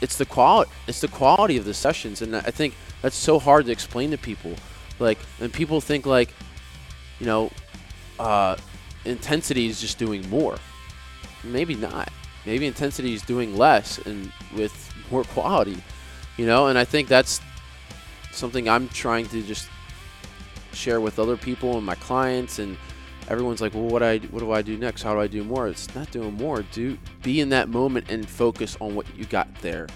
it's the quality it's the quality of the sessions and I think that's so hard to explain to people. Like and people think like you know uh, intensity is just doing more. Maybe not. Maybe intensity is doing less and with more quality. You know, and I think that's something I'm trying to just share with other people and my clients and everyone's like, well, what I what do I do next? How do I do more? It's not doing more. Do be in that moment and focus on what you got there,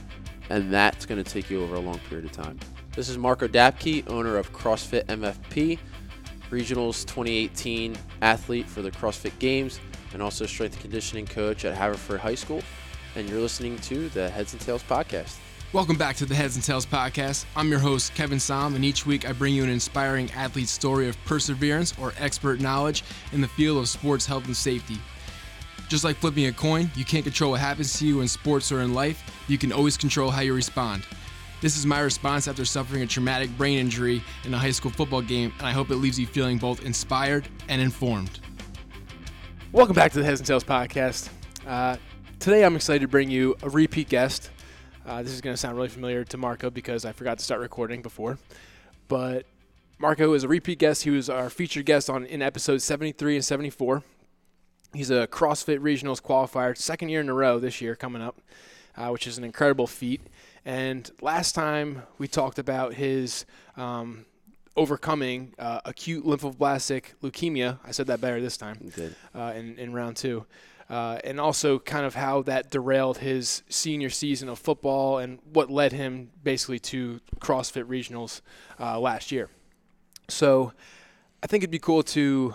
and that's going to take you over a long period of time. This is Marco Dapke, owner of CrossFit MFP, Regionals 2018 athlete for the CrossFit Games, and also strength and conditioning coach at Haverford High School. And you're listening to the Heads and Tails podcast. Welcome back to the Heads and Tails podcast. I'm your host, Kevin Som, and each week I bring you an inspiring athlete story of perseverance or expert knowledge in the field of sports health and safety. Just like flipping a coin, you can't control what happens to you in sports or in life, you can always control how you respond. This is my response after suffering a traumatic brain injury in a high school football game, and I hope it leaves you feeling both inspired and informed. Welcome back to the Heads and Tails podcast. Uh, today I'm excited to bring you a repeat guest. Uh, this is going to sound really familiar to Marco because I forgot to start recording before. But Marco is a repeat guest. He was our featured guest on in episodes 73 and 74. He's a CrossFit Regionals qualifier, second year in a row this year coming up, uh, which is an incredible feat. And last time we talked about his um, overcoming uh, acute lymphoblastic leukemia. I said that better this time. Uh, in, in round two uh, and also kind of how that derailed his senior season of football and what led him basically to CrossFit regionals uh, last year. So I think it'd be cool to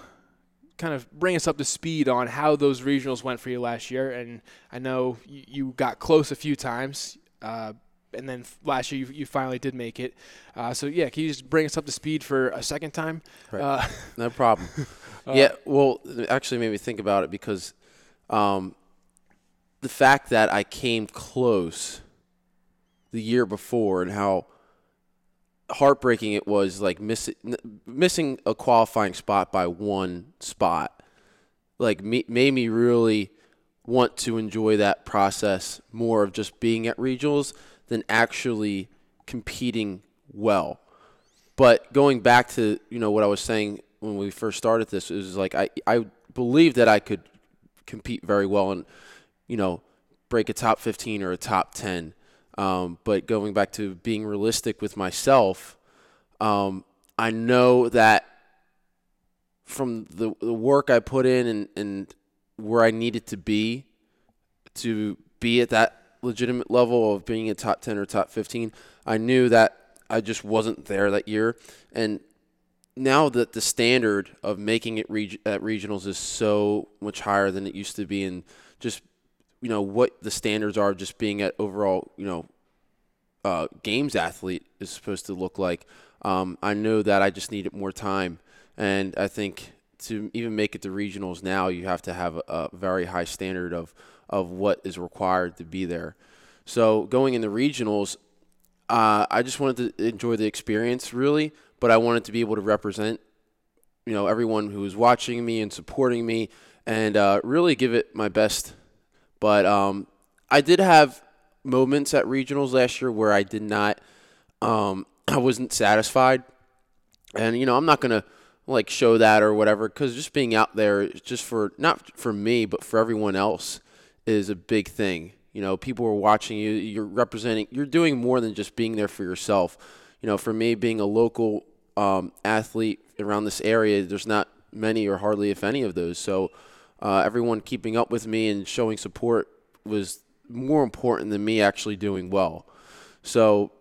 kind of bring us up to speed on how those regionals went for you last year. And I know you, got close a few times. Uh, and then last year you, you finally did make it. Uh, so yeah, can you just bring us up to speed for a second time? Right. Uh, no problem. yeah, well, actually made me think about it because um, the fact that I came close the year before and how heartbreaking it was, like missing missing a qualifying spot by one spot, like me, made me really want to enjoy that process more of just being at regionals than actually competing well. But going back to you know what I was saying when we first started this, it was like I I believe that I could compete very well and you know break a top 15 or a top 10. Um, but going back to being realistic with myself, um, I know that from the, the work I put in and, and where I needed to be to be at that legitimate level of being a top 10 or top 15, I knew that I just wasn't there that year. And now that the standard of making it reg- at regionals is so much higher than it used to be, and just you know what the standards are, just being at overall you know uh, games athlete is supposed to look like. Um, I know that I just needed more time, and I think to even make it to regionals now, you have to have a, a very high standard of of what is required to be there. So going in the regionals, uh, I just wanted to enjoy the experience really but I wanted to be able to represent, you know, everyone who was watching me and supporting me, and uh, really give it my best. But um, I did have moments at regionals last year where I did not, um, I wasn't satisfied, and you know, I'm not gonna like show that or whatever because just being out there, just for not for me, but for everyone else, is a big thing. You know, people are watching you. You're representing. You're doing more than just being there for yourself you know, for me being a local um, athlete around this area, there's not many or hardly if any of those. So uh, everyone keeping up with me and showing support was more important than me actually doing well. So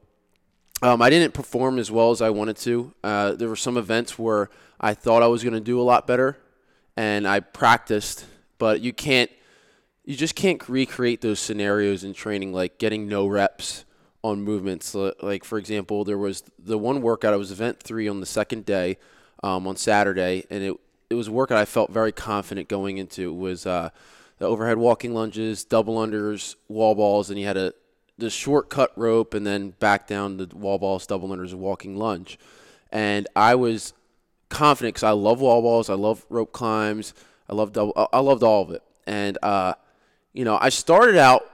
um, I didn't perform as well as I wanted to. Uh, there were some events where I thought I was going to do a lot better, and I practiced, but you can't. You just can't recreate those scenarios in training, like getting no reps on movements. Like for example, there was the one workout. It was event three on the second day, um, on Saturday, and it it was a workout I felt very confident going into. It was uh, the overhead walking lunges, double unders, wall balls, and you had a the shortcut rope, and then back down the wall balls, double unders, walking lunge. And I was confident because I love wall balls, I love rope climbs, I love double, I loved all of it. And uh, you know, I started out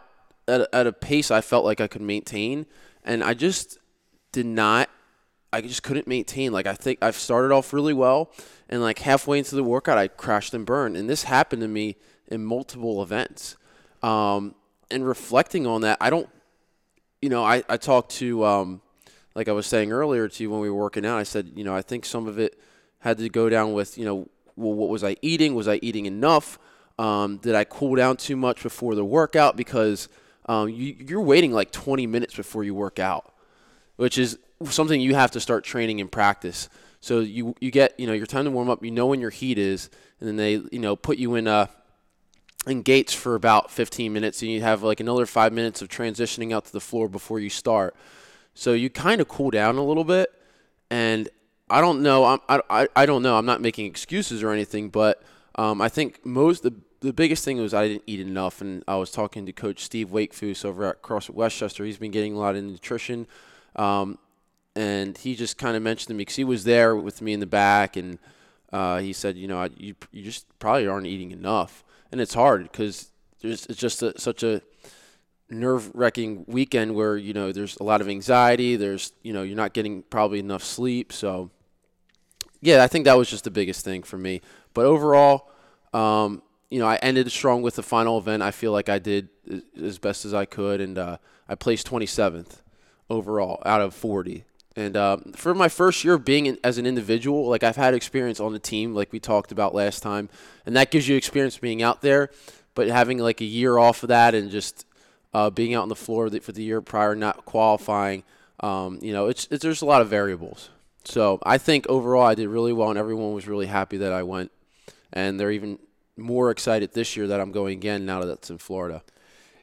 at a, at a pace I felt like I could maintain, and I just did not. I just couldn't maintain. Like I think I've started off really well, and like halfway into the workout, I crashed and burned, and this happened to me in multiple events. Um, and reflecting on that, I don't, you know, I I talked to um, like I was saying earlier to you when we were working out. I said, you know, I think some of it had to go down with, you know, well, what was I eating? Was I eating enough? Um, did I cool down too much before the workout? Because um, you, you're waiting like 20 minutes before you work out, which is something you have to start training in practice. So you you get you know your time to warm up. You know when your heat is, and then they you know put you in uh in gates for about 15 minutes, and you have like another five minutes of transitioning out to the floor before you start. So you kind of cool down a little bit, and I don't know. I'm, I, I don't know. I'm not making excuses or anything, but um, I think most the the biggest thing was I didn't eat enough, and I was talking to Coach Steve Wakefoos over at CrossFit Westchester. He's been getting a lot of nutrition, um, and he just kind of mentioned to me because he was there with me in the back, and uh, he said, you know, you you just probably aren't eating enough, and it's hard because there's it's just a, such a nerve wracking weekend where you know there's a lot of anxiety. There's you know you're not getting probably enough sleep, so yeah, I think that was just the biggest thing for me. But overall, um, you know, I ended strong with the final event. I feel like I did as best as I could, and uh, I placed 27th overall out of 40. And uh, for my first year being in, as an individual, like I've had experience on the team, like we talked about last time, and that gives you experience being out there. But having like a year off of that and just uh, being out on the floor for the year prior, not qualifying, um, you know, it's, it's there's a lot of variables. So I think overall I did really well, and everyone was really happy that I went. And they're even more excited this year that I'm going again now that it's in Florida.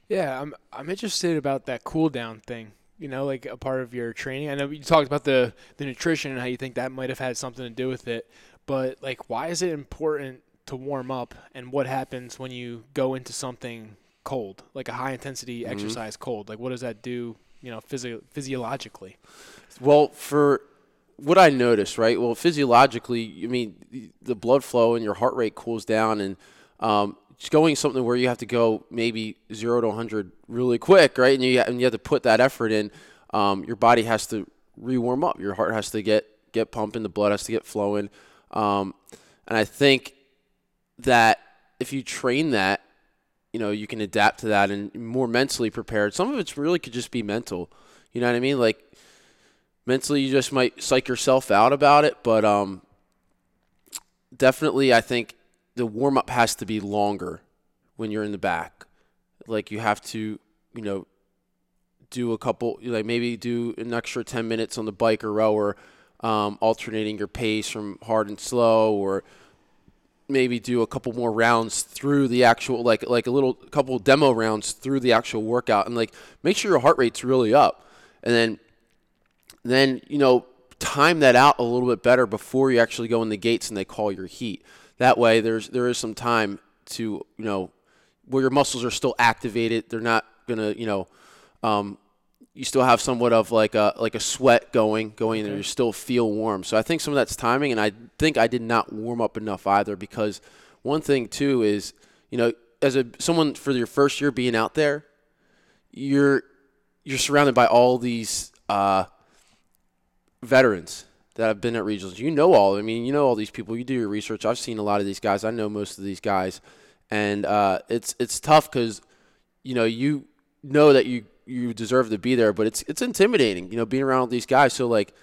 Yeah, I'm I'm interested about that cool down thing. You know, like a part of your training. I know you talked about the the nutrition and how you think that might have had something to do with it, but like, why is it important to warm up? And what happens when you go into something cold, like a high intensity mm-hmm. exercise cold? Like, what does that do? You know, physio- physiologically. Well, for what I noticed, right? Well, physiologically, I mean, the blood flow and your heart rate cools down, and um, just going something where you have to go maybe zero to 100 really quick, right? And you and you have to put that effort in. Um, your body has to rewarm up. Your heart has to get get pumping. The blood has to get flowing. Um, and I think that if you train that, you know, you can adapt to that and more mentally prepared. Some of it's really could just be mental. You know what I mean? Like mentally you just might psych yourself out about it, but um, definitely I think the warm up has to be longer when you're in the back. Like you have to, you know, do a couple, like maybe do an extra 10 minutes on the bike or rower, um, alternating your pace from hard and slow, or maybe do a couple more rounds through the actual, like like a little couple demo rounds through the actual workout, and like make sure your heart rate's really up, and then then you know time that out a little bit better before you actually go in the gates and they call your heat. That way, there's there is some time to you know where your muscles are still activated. They're not gonna you know um, you still have somewhat of like a like a sweat going going okay. and you still feel warm. So I think some of that's timing, and I think I did not warm up enough either because one thing too is you know as a someone for your first year being out there, you're you're surrounded by all these. Uh, veterans that have been at regionals. You know all. I mean, you know all these people. You do your research. I've seen a lot of these guys. I know most of these guys, and uh, it's it's tough because you know you know that you you deserve to be there, but it's it's intimidating. You know, being around these guys. So like,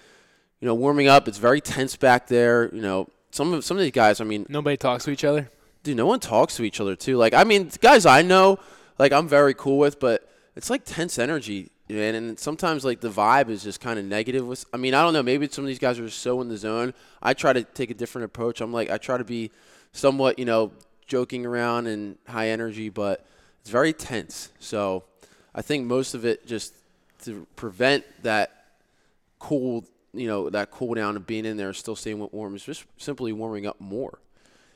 you know, warming up, it's very tense back there. You know, some of some of these guys. I mean, nobody talks to each other. Dude, no one talks to each other too. Like, I mean, guys I know, like I'm very cool with, but it's like tense energy man. And sometimes like the vibe is just kind of negative. With I mean, I don't know. Maybe some of these guys are so in the zone. I try to take a different approach. I'm like I try to be somewhat, you know, joking around and high energy, but it's very tense. So I think most of it just to prevent that cool, you know, that cool down of being in there, still staying warm is just simply warming up more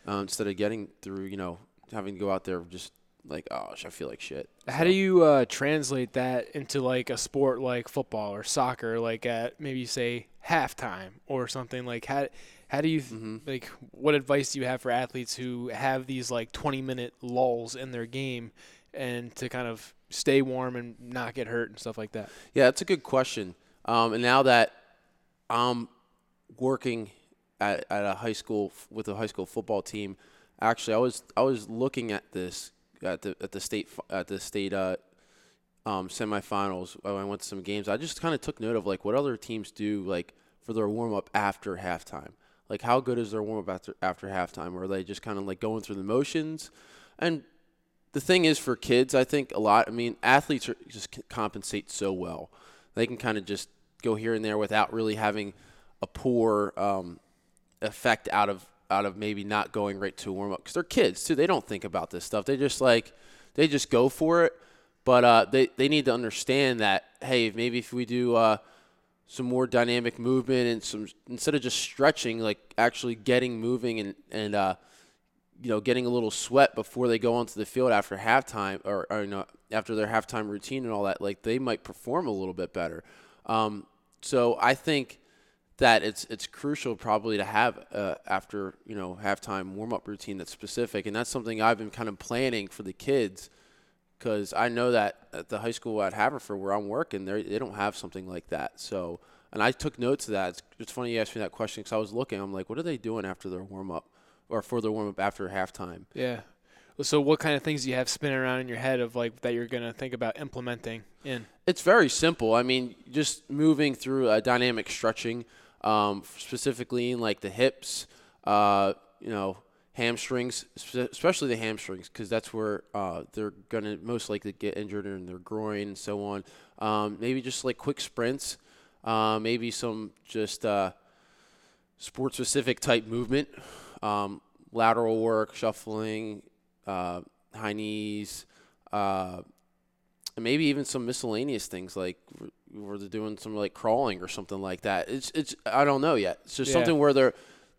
uh, instead of getting through, you know, having to go out there just like, oh, I feel like shit. How do you uh, translate that into like a sport like football or soccer, like at maybe say halftime or something? Like how how do you mm-hmm. like what advice do you have for athletes who have these like 20 minute lulls in their game and to kind of stay warm and not get hurt and stuff like that? Yeah, that's a good question. Um, and now that I'm working at, at a high school with a high school football team, actually, I was I was looking at this at the at the state at the state uh, um, semifinals. When I went to some games. I just kind of took note of like what other teams do like for their warm up after halftime. Like how good is their warm up after after halftime? Or are they just kind of like going through the motions? And the thing is for kids, I think a lot. I mean, athletes are, just compensate so well. They can kind of just go here and there without really having a poor um, effect out of out of maybe not going right to warm up because they're kids too. They don't think about this stuff. They just like they just go for it. But uh, they they need to understand that hey, maybe if we do uh, some more dynamic movement and some instead of just stretching, like actually getting moving and and uh, you know getting a little sweat before they go onto the field after halftime or, or you know after their halftime routine and all that, like they might perform a little bit better. Um, so I think that it's it's crucial probably to have uh, after you know halftime warm up routine that's specific, and that's something I've been kind of planning for the kids because I know that at the high school at Haverford where I'm working, they they don't have something like that. So, and I took notes of that. It's, it's funny you asked me that question because I was looking. I'm like, what are they doing after their warm up, or for their warm up after halftime? Yeah. So, what kind of things do you have spinning around in your head of like that you're gonna think about implementing in? It's very simple. I mean, just moving through a dynamic stretching, um, specifically in like the hips. Uh, you know, hamstrings, especially the hamstrings, because that's where uh, they're going to most likely get injured in their groin and so on. Um, maybe just like quick sprints, uh, maybe some just uh, sport specific type movement, um, lateral work, shuffling, uh, high knees, uh, maybe even some miscellaneous things like where they're doing some like crawling or something like that. It's it's I don't know yet. It's just yeah. something where they're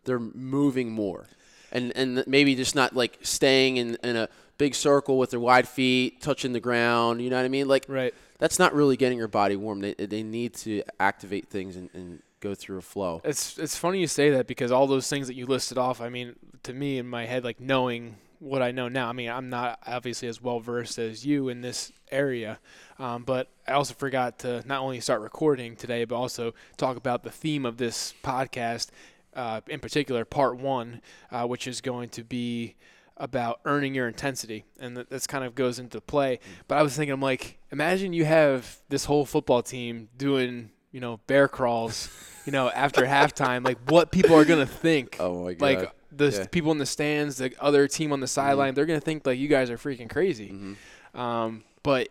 they're moving more and and maybe just not like staying in, in a big circle with their wide feet touching the ground. You know what I mean? Like right. That's not really getting your body warm. They they need to activate things and, and go through a flow. It's it's funny you say that because all those things that you listed off. I mean, to me in my head, like knowing what I know now. I mean, I'm not obviously as well versed as you in this area, um, but I also forgot to not only start recording today, but also talk about the theme of this podcast uh, in particular, part one, uh, which is going to be about earning your intensity, and that this kind of goes into play. But I was thinking, I'm like, imagine you have this whole football team doing, you know, bear crawls, you know, after halftime. Like, what people are gonna think? Oh my god! Like the yeah. people in the stands, the other team on the sideline, mm-hmm. they're gonna think like you guys are freaking crazy. Mm-hmm. Um, but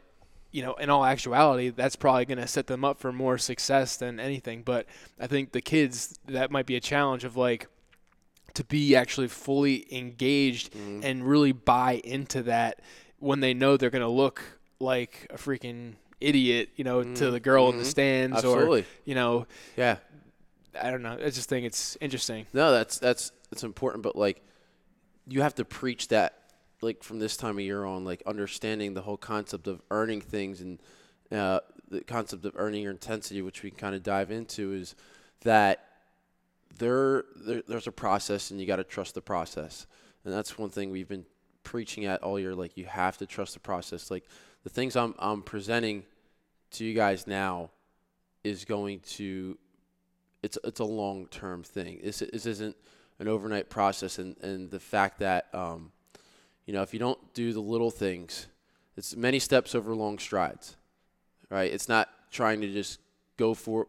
you know, in all actuality, that's probably going to set them up for more success than anything. But I think the kids, that might be a challenge of like to be actually fully engaged mm. and really buy into that when they know they're going to look like a freaking idiot, you know, mm. to the girl mm-hmm. in the mm-hmm. stands Absolutely. or, you know, yeah. I don't know. I just think it's interesting. No, that's that's that's important, but like you have to preach that like from this time of year on, like understanding the whole concept of earning things and uh, the concept of earning your intensity, which we can kind of dive into, is that there, there there's a process and you got to trust the process, and that's one thing we've been preaching at all year. Like you have to trust the process. Like the things I'm I'm presenting to you guys now is going to it's it's a long term thing. This this isn't an overnight process, and and the fact that um, you know, if you don't do the little things, it's many steps over long strides, right? It's not trying to just go for,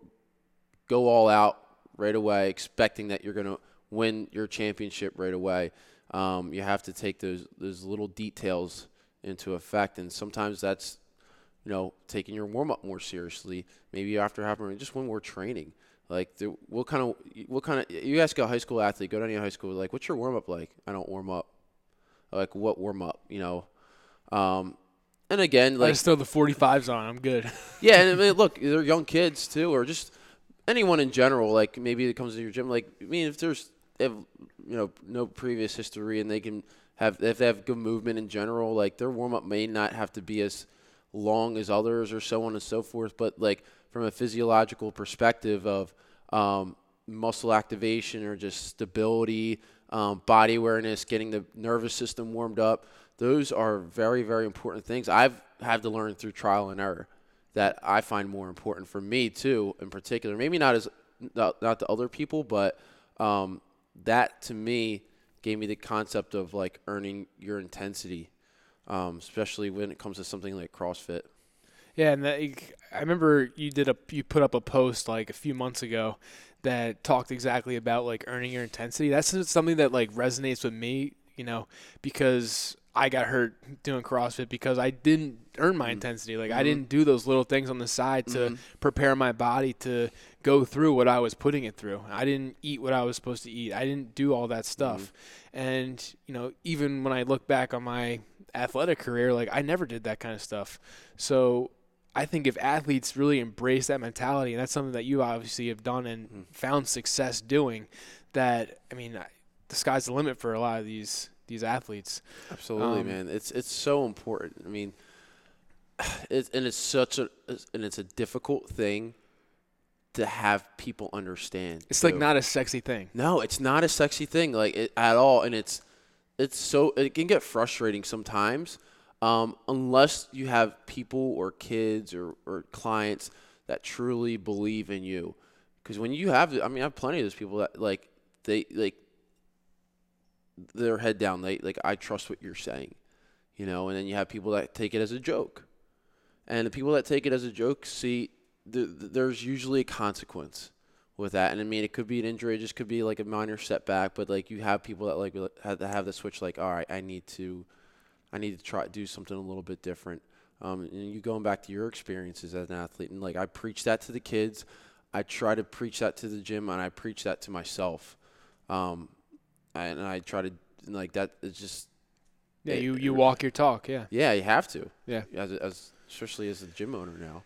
go all out right away, expecting that you're going to win your championship right away. Um, you have to take those those little details into effect, and sometimes that's, you know, taking your warm up more seriously. Maybe after having just one more training. Like, the, what kind of what kind of you ask a high school athlete, go down to high school, like, what's your warm up like? I don't warm up like what warm up, you know. Um, and again, like I just throw the 45s on. I'm good. yeah, and I mean, look, they're young kids too, or just anyone in general. Like maybe it comes to your gym. Like I mean, if there's they have you know no previous history and they can have if they have good movement in general, like their warm up may not have to be as long as others or so on and so forth. But like from a physiological perspective of um, muscle activation or just stability um, body awareness, getting the nervous system warmed up. those are very very important things. I've had to learn through trial and error that I find more important for me too, in particular. Maybe not as not, not to other people, but um, that to me gave me the concept of like earning your intensity, um, especially when it comes to something like CrossFit. Yeah, and that, I remember you did a you put up a post like a few months ago that talked exactly about like earning your intensity. That's something that like resonates with me, you know, because I got hurt doing CrossFit because I didn't earn my mm-hmm. intensity. Like mm-hmm. I didn't do those little things on the side to mm-hmm. prepare my body to go through what I was putting it through. I didn't eat what I was supposed to eat. I didn't do all that stuff. Mm-hmm. And, you know, even when I look back on my athletic career, like I never did that kind of stuff. So I think if athletes really embrace that mentality, and that's something that you obviously have done and mm. found success doing, that I mean, the sky's the limit for a lot of these these athletes. Absolutely, um, man. It's it's so important. I mean, it's and it's such a and it's a difficult thing to have people understand. It's like not a sexy thing. No, it's not a sexy thing like it, at all, and it's it's so it can get frustrating sometimes. Um, unless you have people or kids or, or clients that truly believe in you, because when you have, I mean, I have plenty of those people that like they like their head down. They like I trust what you're saying, you know. And then you have people that take it as a joke, and the people that take it as a joke see the, the, there's usually a consequence with that. And I mean, it could be an injury, it just could be like a minor setback. But like you have people that like have to have the switch. Like, all right, I need to, I need to try do something a little bit different. Um, and you going back to your experiences as an athlete, and like I preach that to the kids. I try to preach that to the gym, and I preach that to myself. Um, and I try to like that. It's just yeah. It, you you walk your talk. Yeah. Yeah, you have to. Yeah. As, as especially as a gym owner now.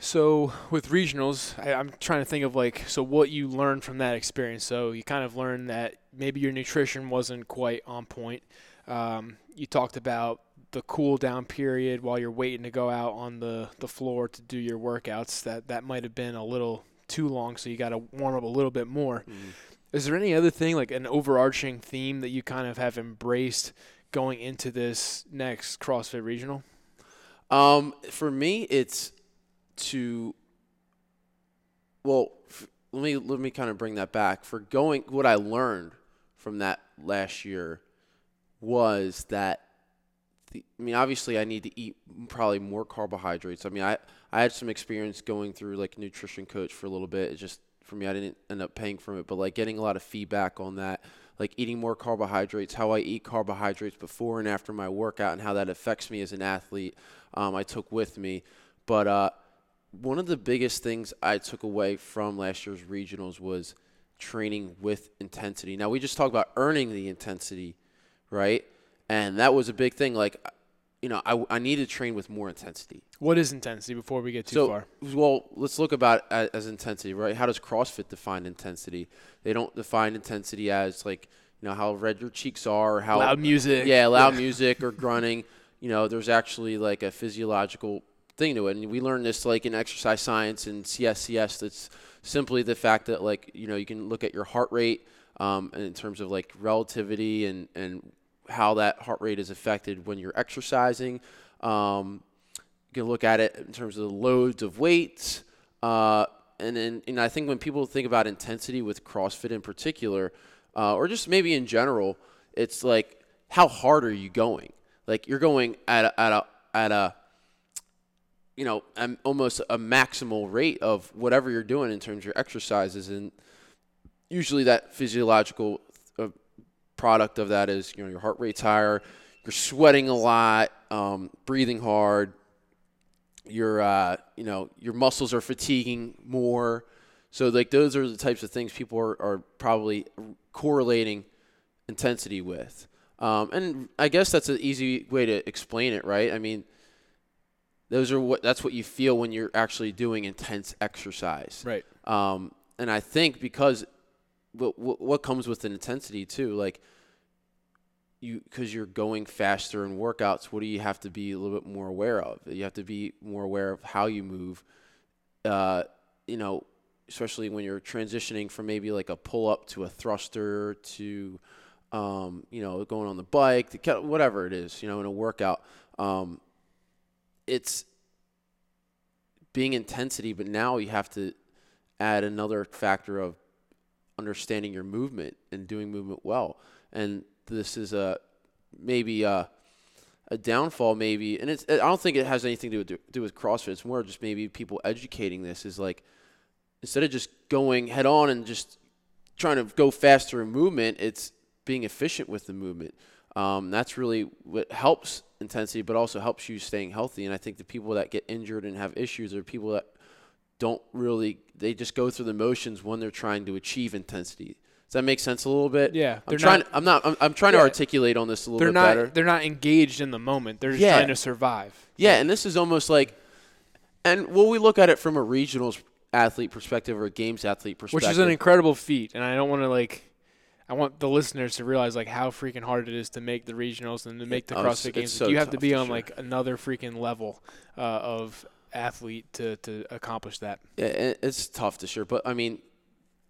So with regionals, I, am trying to think of like so what you learned from that experience. So you kind of learned that maybe your nutrition wasn't quite on point. Um, you talked about the cool down period while you're waiting to go out on the, the floor to do your workouts. That that might have been a little too long, so you got to warm up a little bit more. Mm-hmm. Is there any other thing, like an overarching theme that you kind of have embraced going into this next CrossFit regional? Um, for me, it's to well, f- let me let me kind of bring that back. For going, what I learned from that last year was that the, I mean, obviously, I need to eat probably more carbohydrates. I mean, I I had some experience going through like nutrition coach for a little bit. It just for me. I didn't end up paying from it, but like getting a lot of feedback on that, like eating more carbohydrates, how I eat carbohydrates before and after my workout, and how that affects me as an athlete. Um, I took with me, but uh, one of the biggest things I took away from last year's regionals was training with intensity. Now we just talked about earning the intensity, right? And that was a big thing. Like you know, I, I need to train with more intensity. What is intensity before we get too so, far? Well, let's look about as, as intensity, right? How does CrossFit define intensity? They don't define intensity as like, you know, how red your cheeks are, or how loud music. Yeah, loud music or grunting. You know, there's actually like a physiological thing to it. And we learned this like in exercise science and CSCS. That's simply the fact that like, you know, you can look at your heart rate um, in terms of like relativity and, and how that heart rate is affected when you're exercising. Um, you can look at it in terms of the loads of weights. Uh, and then and I think when people think about intensity with CrossFit in particular, uh, or just maybe in general, it's like how hard are you going? Like you're going at a, at a at a you know almost a maximal rate of whatever you're doing in terms of your exercises, and usually that physiological product of that is you know your heart rate's higher, you're sweating a lot, um, breathing hard, your uh, you know your muscles are fatiguing more. So like those are the types of things people are, are probably correlating intensity with. Um, and I guess that's an easy way to explain it, right? I mean, those are what that's what you feel when you're actually doing intense exercise, right? Um, and I think because what, what comes with an intensity too, like you because you're going faster in workouts, what do you have to be a little bit more aware of? You have to be more aware of how you move. Uh, you know, especially when you're transitioning from maybe like a pull up to a thruster to um, you know, going on the bike, the, whatever it is, you know, in a workout. Um, it's being intensity, but now you have to add another factor of understanding your movement and doing movement well. And this is a maybe a, a downfall, maybe, and it's I don't think it has anything to do, do with CrossFit. It's more just maybe people educating this is like instead of just going head on and just trying to go faster in movement, it's being efficient with the movement. Um, that's really what helps intensity, but also helps you staying healthy. And I think the people that get injured and have issues are people that don't really they just go through the motions when they're trying to achieve intensity. Does that make sense a little bit? Yeah, I'm trying. Not, I'm not. I'm, I'm trying yeah, to articulate on this a little they're bit not, better. They're not engaged in the moment. They're just Yeah. trying to survive. Yeah, and this is almost like, and when we look at it from a regionals athlete perspective or a games athlete perspective, which is an incredible feat. And I don't want to like, I want the listeners to realize like how freaking hard it is to make the regionals and to make the Oh, it's- CrossFit it's Games. so you have to be on sure. like another freaking level uh, of athlete to to accomplish that. Yeah, it's tough this year, but I mean,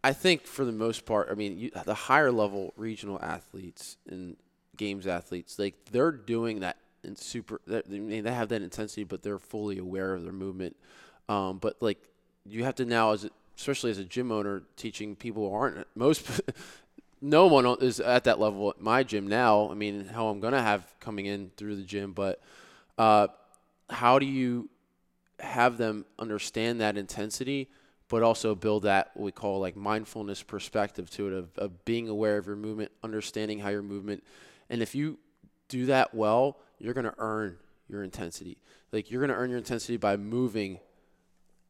I think for the most part, I mean, you, the higher level regional athletes and games athletes, like they're doing that in super. they- they have that intensity, but they're fully aware of their movement. Um, but like, you have to now, as especially as a gym owner, teaching people who aren't most. no one is at that level at my gym now. I mean, how I'm gonna have coming in through the gym, but uh, how do you have them understand that intensity, but also build that we call like mindfulness perspective to it of, of being aware of your movement, understanding how your movement, and if you do that well, you're gonna earn your intensity. Like you're gonna earn your intensity by moving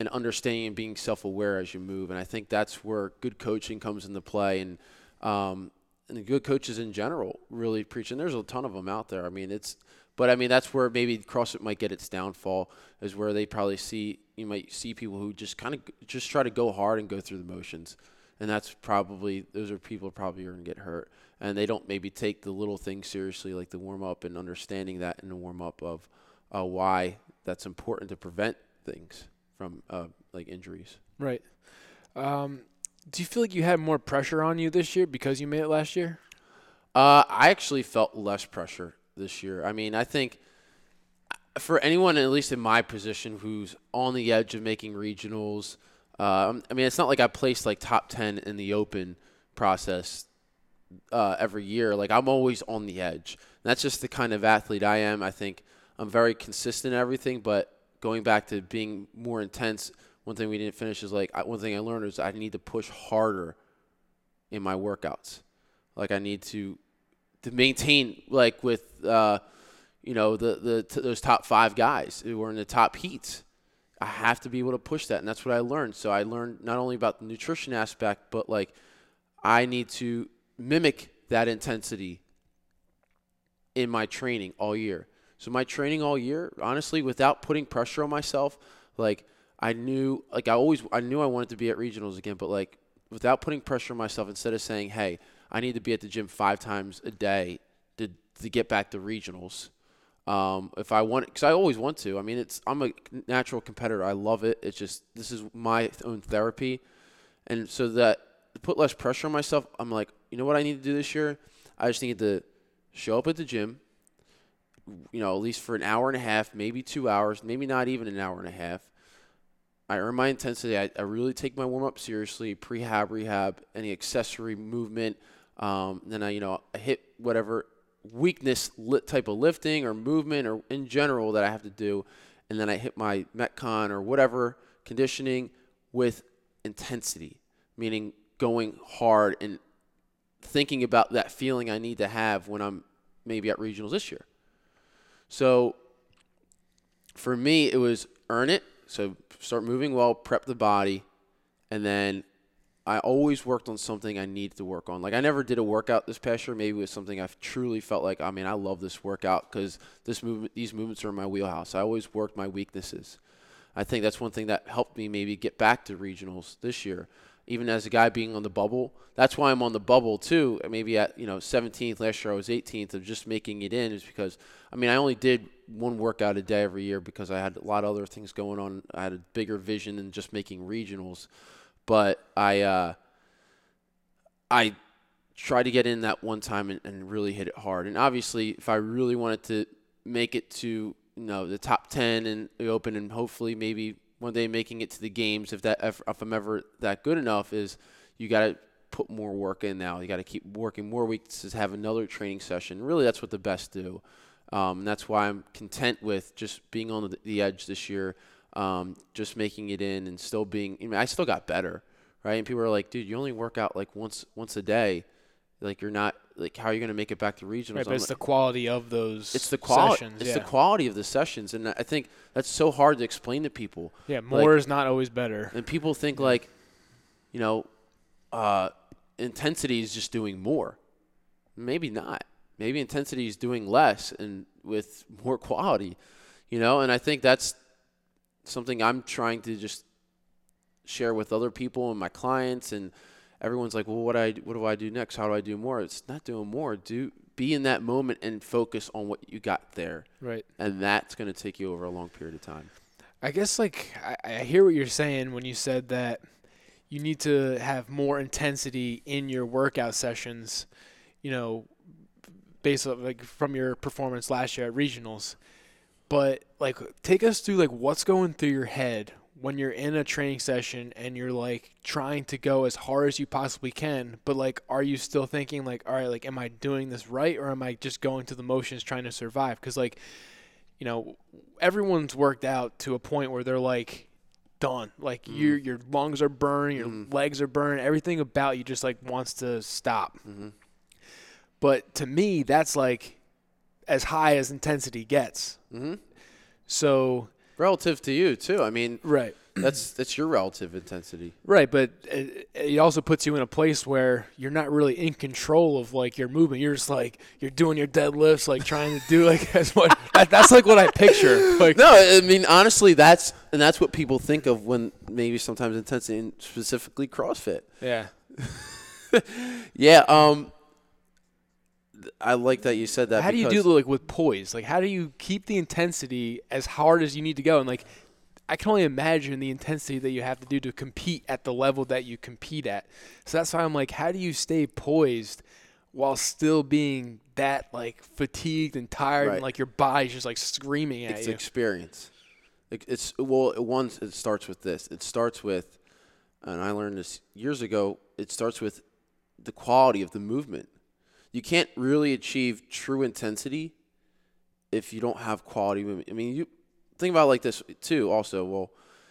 and understanding and being self-aware as you move. And I think that's where good coaching comes into play, and um, and the good coaches in general really preach. And there's a ton of them out there. I mean, it's but I mean that's where maybe CrossFit might get its downfall is where they probably see you might see people who just kind of just try to go hard and go through the motions, and that's probably those are people probably are gonna get hurt, and they don't maybe take the little things seriously like the warm up and understanding that in the warm up of uh, why that's important to prevent things from uh, like injuries. Right. Um, do you feel like you had more pressure on you this year because you made it last year? Uh, I actually felt less pressure this year. I mean, I think for anyone, at least in my position, who's on the edge of making regionals, uh, I mean, it's not like I placed like top 10 in the open process uh, every year. Like, I'm always on the edge. And that's just the kind of athlete I am. I think I'm very consistent in everything, but going back to being more intense, one thing we didn't finish is like, one thing I learned is I need to push harder in my workouts. Like, I need to to maintain like with uh, you know the the t- those top five guys who were in the top heats. I have to be able to push that, and that's what I learned. So I learned not only about the nutrition aspect, but like I need to mimic that intensity in my training all year. So my training all year, honestly, without putting pressure on myself, like I knew, like I always, I knew I wanted to be at regionals again, but like without putting pressure on myself, instead of saying, "Hey, I need to be at the gym five times a day to to get back to regionals," um, if I want, because I always want to. I mean, it's I'm a natural competitor. I love it. It's just this is my own therapy, and so that to put less pressure on myself, I'm like, you know what I need to do this year? I just need to show up at the gym, you know, at least for an hour and a half, maybe two hours, maybe not even an hour and a half. I earn my intensity. I, I really take my warm up seriously, prehab, rehab, any accessory movement. Um, then I, you know, I hit whatever weakness type of lifting or movement or in general that I have to do, and then I hit my metcon or whatever conditioning with intensity, meaning going hard and thinking about that feeling I need to have when I'm maybe at regionals this year. So for me, it was earn it. So start moving well, prep the body, and then I always worked on something I needed to work on. Like I never did a workout this past year. Maybe it was something I truly felt like. I mean, I love this workout because this movement, these movements are in my wheelhouse. I always worked my weaknesses. I think that's one thing that helped me maybe get back to regionals this year. Even as a guy being on the bubble, that's why I'm on the bubble too. Maybe at you know 17th last year, I was 18th of just making it in, is because I mean I only did one workout a day every year because I had a lot of other things going on. I had a bigger vision than just making regionals, but I uh, I try to get in that one time and, and really hit it hard. And obviously, if I really wanted to make it to you know the top ten and the Open, and hopefully maybe one day making it to the games, if that if, if I'm ever that good enough, is you got to put more work in now. You got to keep working more weeks to have another training session. Really, that's what the best do. Um, and that's why I'm content with just being on the, the edge this year, um, just making it in and still being. I, mean, I still got better, right? And people are like, "Dude, you only work out like once once a day. Like you're not like how are you going to make it back to regionals?" Right, but I'm it's like- the quality of those. it's the quality. It's yeah. the quality of the sessions, and I think that's so hard to explain to people. Yeah, more is not always better. And people think like, you know, uh, intensity is just doing more. Maybe not. Maybe intensity is doing less and with more quality, you know. And I think that's something I'm trying to just share with other people and my clients. And everyone's like, "Well, what I what do I do next? How do I do more?" It's not doing more. Do be in that moment and focus on what you got there, Right. and that's going to take you over a long period of time. I guess like I, I hear what you're saying when you said that you need to have more intensity in your workout sessions, you know, based on like from your performance last year at regionals. But like take us through like what's going through your head when you're in a training session and you're like trying to go as hard as you possibly can, but like are you still thinking like all right, like am I doing this right or am I just going through the motions trying to survive? Cuz like you know, everyone's worked out to a point where they're like done. Like mm-hmm. your your lungs are burned, your mm-hmm. legs are burned, everything about you just like wants to stop. Mm-hmm. But to me, that's like as high as intensity gets. Mhm. So Relative to you too. I mean, right, that's that's your relative intensity. right, but it, it also puts you in a place where you're not really in control of like your movement. You're just like you're doing your deadlifts, like trying to do like as much. that, that's like what I picture. Like No, I mean honestly, that's and that's what people think of when maybe sometimes intensity, and specifically CrossFit. yeah, Yeah, um, I like that you said that. how do you do like with poise? Like how do you keep the intensity as hard as you need to go? And like I can only imagine the intensity that you have to do to compete at the level that you compete at. So that's why I'm like, how do you stay poised while still being that like fatigued and tired Right. and like your body's just like screaming at It's you? experience. It- It's well, it- one. It starts with this. It starts with, and I learned this years ago. It starts with the quality of the movement. You can't really achieve true intensity if you don't have quality movement. I mean, you think about it like this too. Also, well,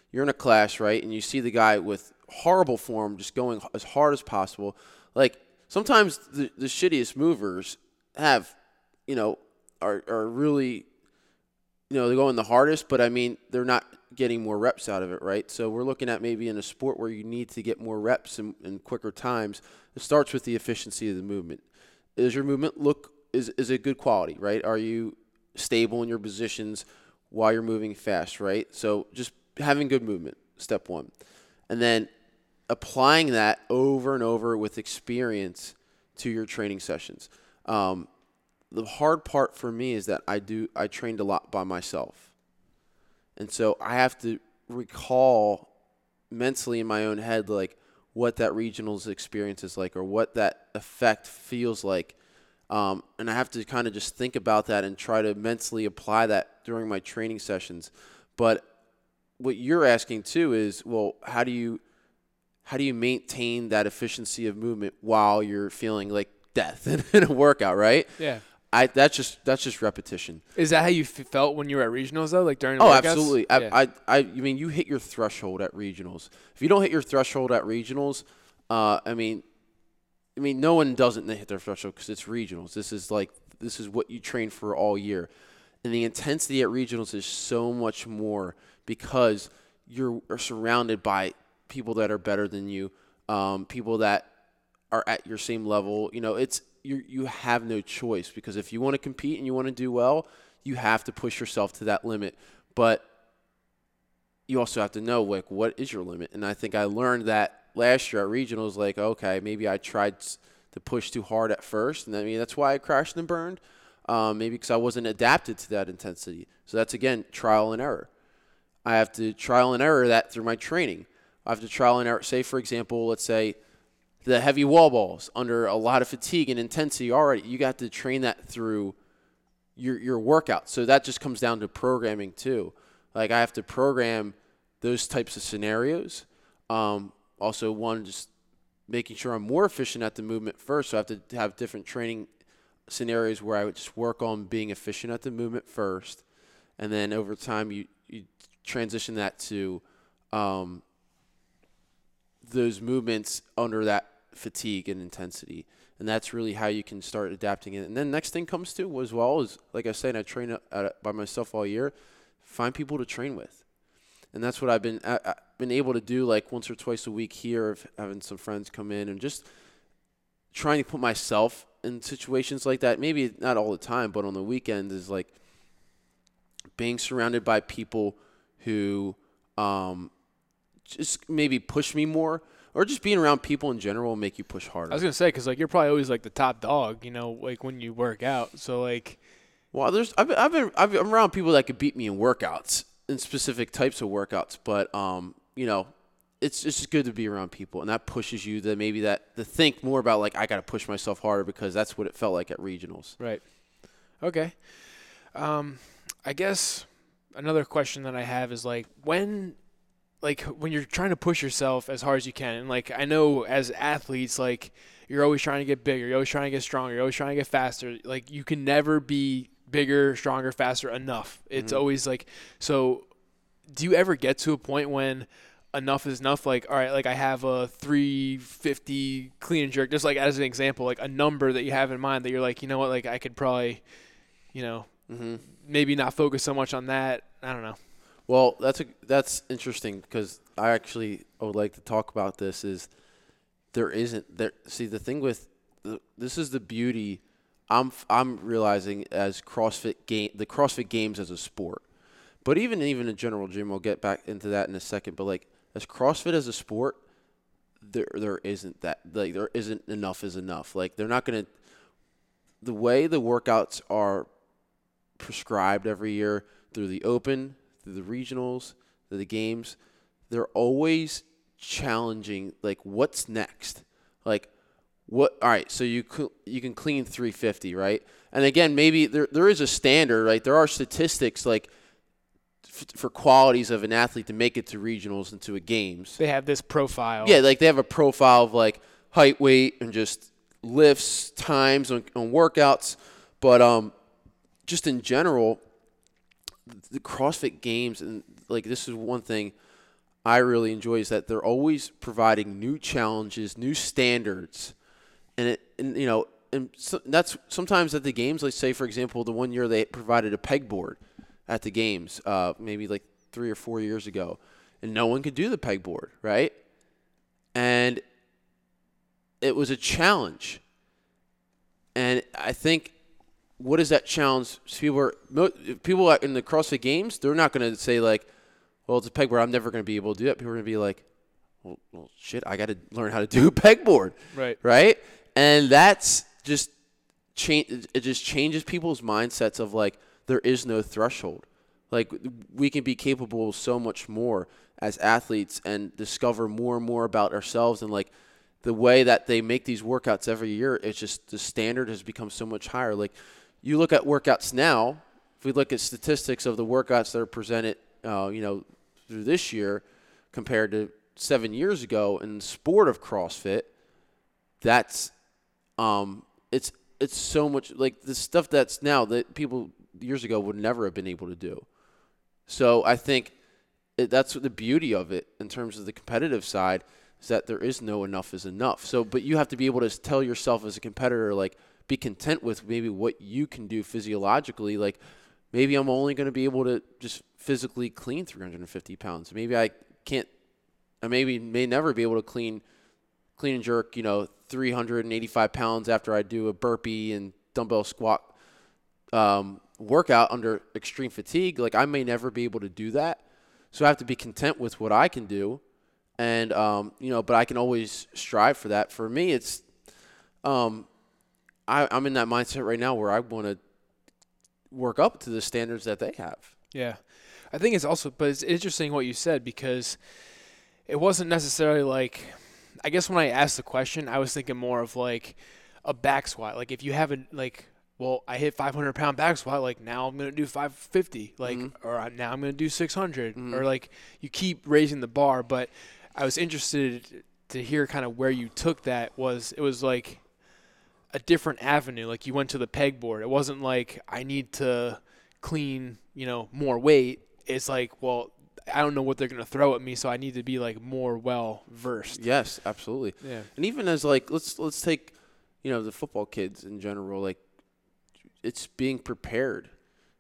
you're in a class, right, and you see the guy with horrible form just going as hard as possible. Like sometimes the, the shittiest movers have, you know, are are really you know, they're going the hardest, but I mean, they're not getting more reps out of it, right? So we're looking at maybe in a sport where you need to get more reps in, in quicker times. It starts with the efficiency of the movement. Is your movement look is is it good quality, right? Are you stable in your positions while you're moving fast, right? So just having good movement, step one, and then applying that over and over with experience to your training sessions. Um, the hard part for me is that I do I trained a lot by myself. And so I have to recall mentally in my own head like what that regionals experience is like or what that effect feels like. Um, and I have to kind of just think about that and try to mentally apply that during my training sessions. But what you're asking too is, well, how do you how do you maintain that efficiency of movement while you're feeling like death in a workout, right? yeah. I that's just that's just repetition. Is that how you felt when you were at regionals though? Like during the Oh, workouts? absolutely. Yeah. I, I, I, you mean you hit your threshold at regionals. If you don't hit your threshold at regionals, uh, I mean, I mean, no one doesn't hit their threshold because it's regionals. This is like this is what you train for all year, and the intensity at regionals is so much more because you're are surrounded by people that are better than you, um, people that are at your same level. You know, it's you you have no choice because if you want to compete and you want to do well, you have to push yourself to that limit. But you also have to know like what is your limit. And I think I learned that last year at regionals. Like, okay, maybe I tried to push too hard at first, and I mean that's why I crashed and burned. Um, maybe because I wasn't adapted to that intensity. So that's again trial and error. I have to trial and error that through my training. I have to trial and error. Say, for example, let's say the heavy wall balls under a lot of fatigue and intensity already. You got to train that through your your workout. So that just comes down to programming too. Like I have to program those types of scenarios. Um, also, one just making sure I'm more efficient at the movement first. So I have to have different training scenarios where I would just work on being efficient at the movement first, and then over time you you transition that to um, those movements under that fatigue and intensity. And that's really how you can start adapting it. And then next thing comes to as well is, like I said, I train uh, uh, by myself all year. Find people to train with, and that's what I've been I've been able to do like once or twice a week here, of having some friends come in and just trying to put myself in situations like that. Maybe not all the time, but on the weekend is like being surrounded by people who um, just maybe push me more or just being around people in general will make you push harder. I was gonna say because like you're probably always like the top dog, you know, like when you work out. So like, well, there's I've been, I've been I've been I'm around people that could beat me in workouts in specific types of workouts, but um, you know, it's it's just good to be around people, and that pushes you to maybe that to think more about like I got to push myself harder because that's what it felt like at regionals. Right. Okay. Um, I guess another question that I have is like when like when you're trying to push yourself as hard as you can and like i know as athletes like you're always trying to get bigger you're always trying to get stronger you're always trying to get faster like you can never be bigger stronger faster enough. It's mm-hmm. always like so do you ever get to a point when enough is enough? Like all right like i have a 350 clean and jerk just like as an example like a number that you have in mind that you're like you know what? Like i could probably you know mm-hmm. maybe not focus so much on that. I don't know well, that's a that's interesting because I actually would like to talk about this. Is there isn't there? See, the thing with the, this is the beauty. I'm I'm realizing as CrossFit game the CrossFit Games as a sport, but even even a general gym. We'll get back into that in a second. But like as CrossFit as a sport, there there isn't that like there isn't enough is enough. Like they're not gonna the way the workouts are prescribed every year through the open through the regionals, through the games, they're always challenging like what's next? Like what all right, so you you can clean 350, right? And again, maybe there there is a standard, right? There are statistics like f- for qualities of an athlete to make it to regionals and to a games. They have this profile. Yeah, like they have a profile of like height, weight, and just lifts, times on, on workouts. But um, just in general, the CrossFit Games, and like this is one thing I really enjoy is that they're always providing new challenges, new standards, and it, and you know, and so that's sometimes at the games. Like say, for example, the one year they provided a pegboard at the games, uh, maybe like three or four years ago, and no one could do the pegboard, right? And it was a challenge, and I think what is that challenge? People are people in the CrossFit Games. They're not going to say like, "Well, it's a pegboard. I'm never going to be able to do that." People are going to be like, well, "Well, shit, I got to learn how to do a pegboard." Right. Right. And that's just change. It just changes people's mindsets of like there is no threshold. Like we can be capable of so much more as athletes and discover more and more about ourselves and like the way that they make these workouts every year. It's just the standard has become so much higher. Like you look at workouts now, if we look at statistics of the workouts that are presented, uh, you know, through this year compared to seven years ago in the sport of CrossFit, that's um, it's it's so much like the stuff that's now that people years ago would never have been able to do. So I think it, that's the beauty of it in terms of the competitive side is that there is no enough is enough. So, but you have to be able to tell yourself as a competitor, like, be content with maybe what you can do physiologically. Like maybe I'm only going to be able to just physically clean 350 pounds. Maybe I can't. I maybe may never be able to clean clean and jerk. You know, 385 pounds after I do a burpee and dumbbell squat um, workout under extreme fatigue. Like I may never be able to do that. So I have to be content with what I can do, and um, you know, but I can always strive for that. For me, it's um, I, I'm in that mindset right now where I want to work up to the standards that they have. Yeah. I think it's also, but it's interesting what you said because it wasn't necessarily like I guess when I asked the question, I was thinking more of like a back squat. Like if you have a like, well, I hit 500 pound back squat. Like now I'm gonna do 550. Like Mm-hmm. or now I'm gonna do 600. Or like you keep raising the bar. But I was interested to hear kind of where you took that. Was it was like a different avenue. Like you went to the pegboard. It wasn't like I need to clean, you know, more weight. It's like, well, I don't know what they're gonna throw at me, so I need to be like more well versed. Yes, absolutely. Yeah. And even as like let's let's take, you know, the football kids in general, like it's being prepared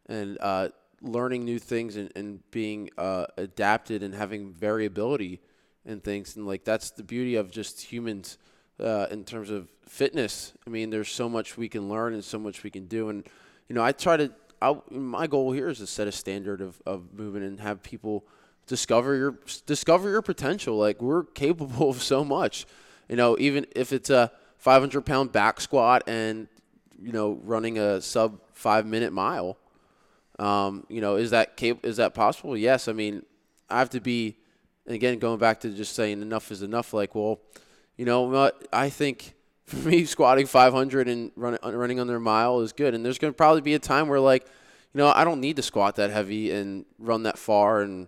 and uh, learning new things and, and being uh, adapted and having variability and things and like that's the beauty of just humans uh, in terms of fitness. I mean, there's so much we can learn and so much we can do and you know, I try to I, my goal here is to set a standard of, of movement and have people discover your discover your potential. Like we're capable of so much, you know. Even if it's a 500 pound back squat and you know running a sub five minute mile, um, you know, is that cap- is that possible? Yes. I mean, I have to be. And again, going back to just saying enough is enough. Like, well, you know? I think for me, squatting 500 and run, uh, running under a mile is good. And there's going to probably be a time where, like, you know, I don't need to squat that heavy and run that far and,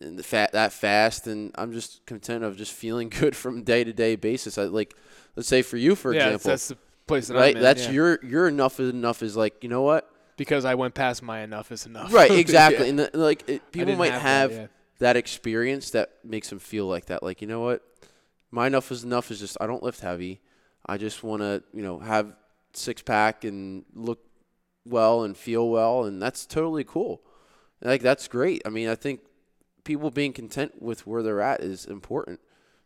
and the fat that fast. And I'm just content of just feeling good from day to day basis. I like, let's say for you, for yeah, example, that's the place that right? I'm in. That's yeah. your your enough is enough is like, you know what? because I went past my enough is enough. Right, exactly. Yeah. And the, like it, people might have have, that, that experience that makes them feel like that. Like you know what, my enough is enough is just I don't lift heavy. I just want to you know have six pack and look well and feel well, and that's totally cool. Like that's great. I mean, I think people being content with where they're at is important.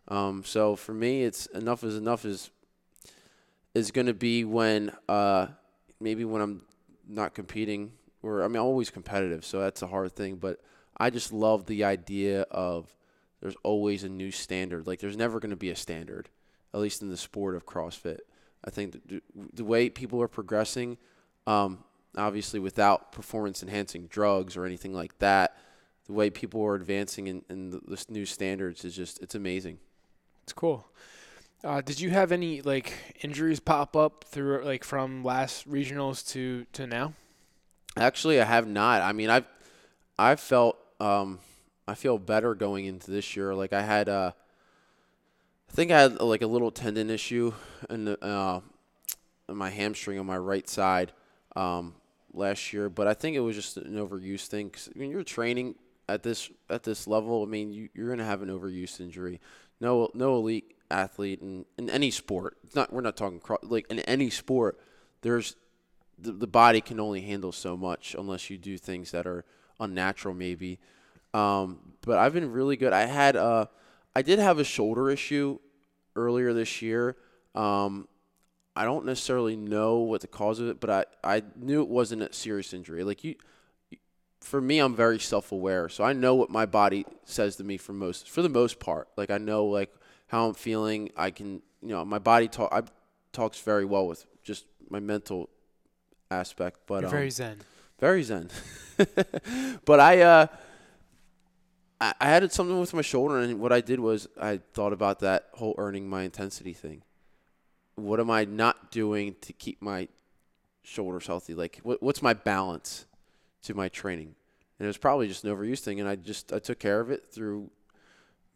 Um, so for me, it's enough is enough is is going to be when uh, maybe when I'm not competing or I mean I'm always competitive, so that's a hard thing. But I just love the idea of there's always a new standard. Like there's never going to be a standard, at least in the sport of CrossFit. I think the, the way people are progressing, um, obviously without performance enhancing drugs or anything like that, the way people are advancing in, in the, this new standards is just it's amazing. It's cool. Uh, did you have any like injuries pop up through like from last regionals to to now? Actually, I have not. I mean, I've I've felt um, I feel better going into this year. Like I had, uh, I think I had like a little tendon issue in, the, uh, in my hamstring on my right side um, last year, but I think it was just an overuse thing. 'Cause when you're training at this at this level, I mean, you, you're gonna have an overuse injury. No, no elite athlete in, in any sport. It's not. We're not talking like in any sport. There's the, the body can only handle so much unless you do things that are unnatural maybe um, but i've been really good. I had a, I did have a shoulder issue earlier this year. Um, i don't necessarily know what the cause of it but i, I knew it wasn't a serious injury. Like you for me i'm very self-aware so i know what my body says to me for most for the most part. Like i know like how i'm feeling. I can you know my body talk I, talks very well with just my mental aspect but You're um, very zen. very zen. but I, uh, I, had something with my shoulder, and what I did was I thought about that whole earning my intensity thing. What am I not doing to keep my shoulders healthy? Like, what, what's my balance to my training? And it was probably just an overuse thing, and I just I took care of it through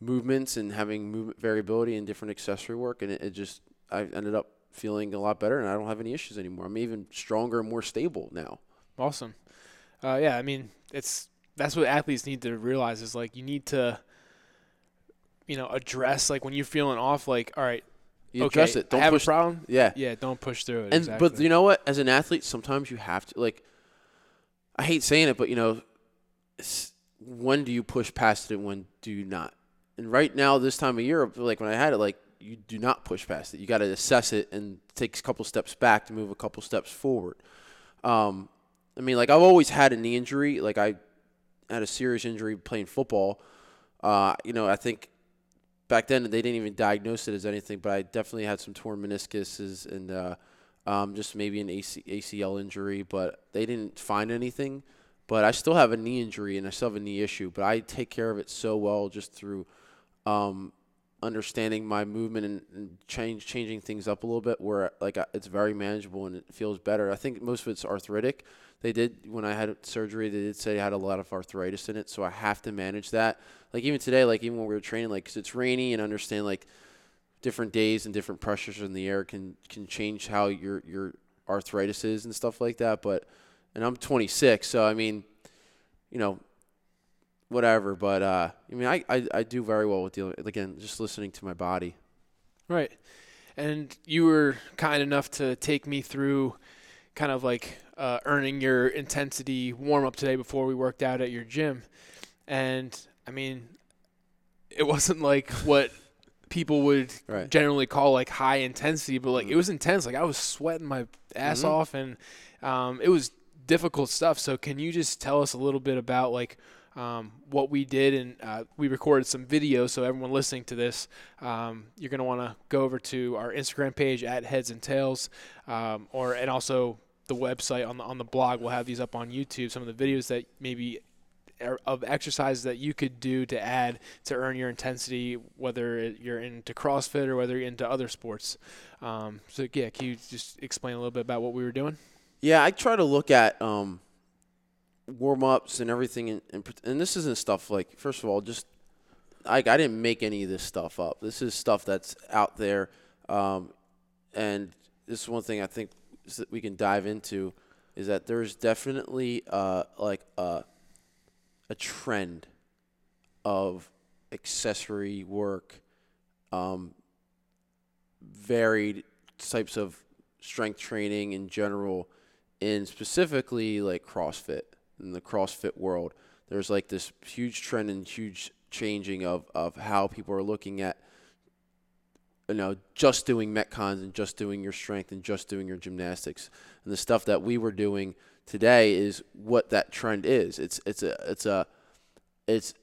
movements and having movement variability and different accessory work, and it, it just I ended up feeling a lot better, and I don't have any issues anymore. I'm even stronger and more stable now. Awesome. Uh, yeah, I mean, it's that's what athletes need to realize is like you need to, you know, address like when you're feeling off. Like, all right, You okay, address it. Don't I have push. a problem. Yeah. Yeah, don't push through it. And exactly. but you know what? As an athlete, sometimes you have to like. I hate saying it, but you know, when do you push past it and when do you not? And right now, this time of year, like when I had it, like you do not push past it. You got to assess it and take a couple steps back to move a couple steps forward. Um, I mean, like I've always had a knee injury. Like I had a serious injury playing football. Uh, you know, I think back then they didn't even diagnose it as anything, but I definitely had some torn meniscuses and uh, um, just maybe an AC- ACL injury, but they didn't find anything. But I still have a knee injury and I still have a knee issue, but I take care of it so well just through um, understanding my movement and, and change changing things up a little bit where like it's very manageable and it feels better. I think most of it's arthritic. They did when I had surgery. They did say I had a lot of arthritis in it, so I have to manage that. Like even today, like even when we were training, like cause it's rainy and understand like different days and different pressures in the air can can change how your your arthritis is and stuff like that. But and I'm 26, so I mean, you know, whatever. But uh, I mean, I, I, I do very well with dealing. Again, just listening to my body. Right, and you were kind enough to take me through, kind of like uh, earning your intensity warm up today before we worked out at your gym, and I mean, it wasn't like what people would right. generally call like high intensity, but like mm-hmm. it was intense. Like I was sweating my ass mm-hmm. off, and um, it was difficult stuff. So can you just tell us a little bit about like um, what we did, and uh, we recorded some videos. So everyone listening to this, um, you're going to want to go over to our Instagram page at Heads and Tails, um, or and also the website on the on the blog. We'll have these up on YouTube. Some of the videos that maybe of exercises that you could do to add to earn your intensity, whether you're into CrossFit or whether you're into other sports. Um, so yeah, can you just explain a little bit about what we were doing? Yeah, I try to look at um, warm ups and everything, and, and, and this isn't stuff like first of all, just I, I didn't make any of this stuff up. This is stuff that's out there, um, and this is one thing I think that we can dive into is that there's definitely uh, like a a trend of accessory work, um, varied types of strength training in general, and specifically like CrossFit in the CrossFit world. There's like this huge trend and huge changing of, of how people are looking at you know just doing metcons and just doing your strength and just doing your gymnastics. And the stuff that we were doing today is what that trend is. It's it's a it's a it's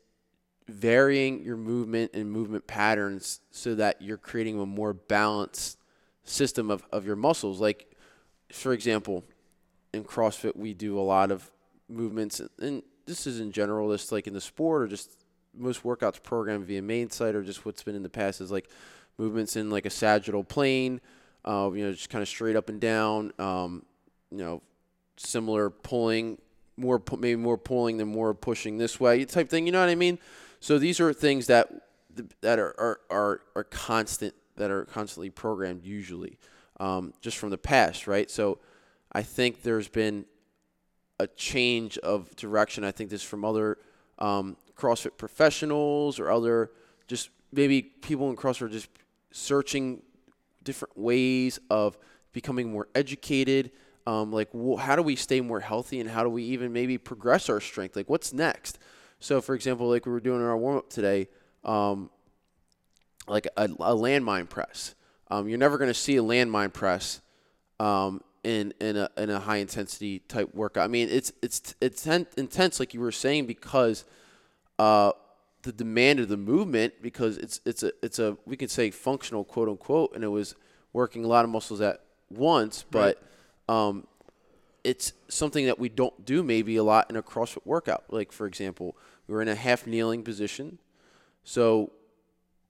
varying your movement and movement patterns so that you're creating a more balanced system of, of your muscles. Like for example in CrossFit we do a lot of movements, and this is in general, just like in the sport or just most workouts programmed via main site or just what's been in the past is like movements in like a sagittal plane, uh, you know, just kind of straight up and down, um, you know, similar pulling, more maybe more pulling than more pushing this way type thing. You know what I mean? So these are things that that are are are, are constant that are constantly programmed usually, um, just from the past, right? So I think there's been a change of direction. I think this from other um, CrossFit professionals or other just maybe people in CrossFit just searching different ways of becoming more educated. Um, like, how do we stay more healthy and how do we even maybe progress our strength? Like, what's next? So, for example, like we were doing in our warm up today, um, like a, a landmine press. Um, you're never going to see a landmine press um, in in a in a high intensity type workout. I mean, it's it's it's intense, like you were saying, because uh, the demand of the movement, because it's it's a it's a we could say functional quote unquote, and it was working a lot of muscles at once, but right. um, it's something that we don't do maybe a lot in a CrossFit workout. Like for example, we are in a half kneeling position, so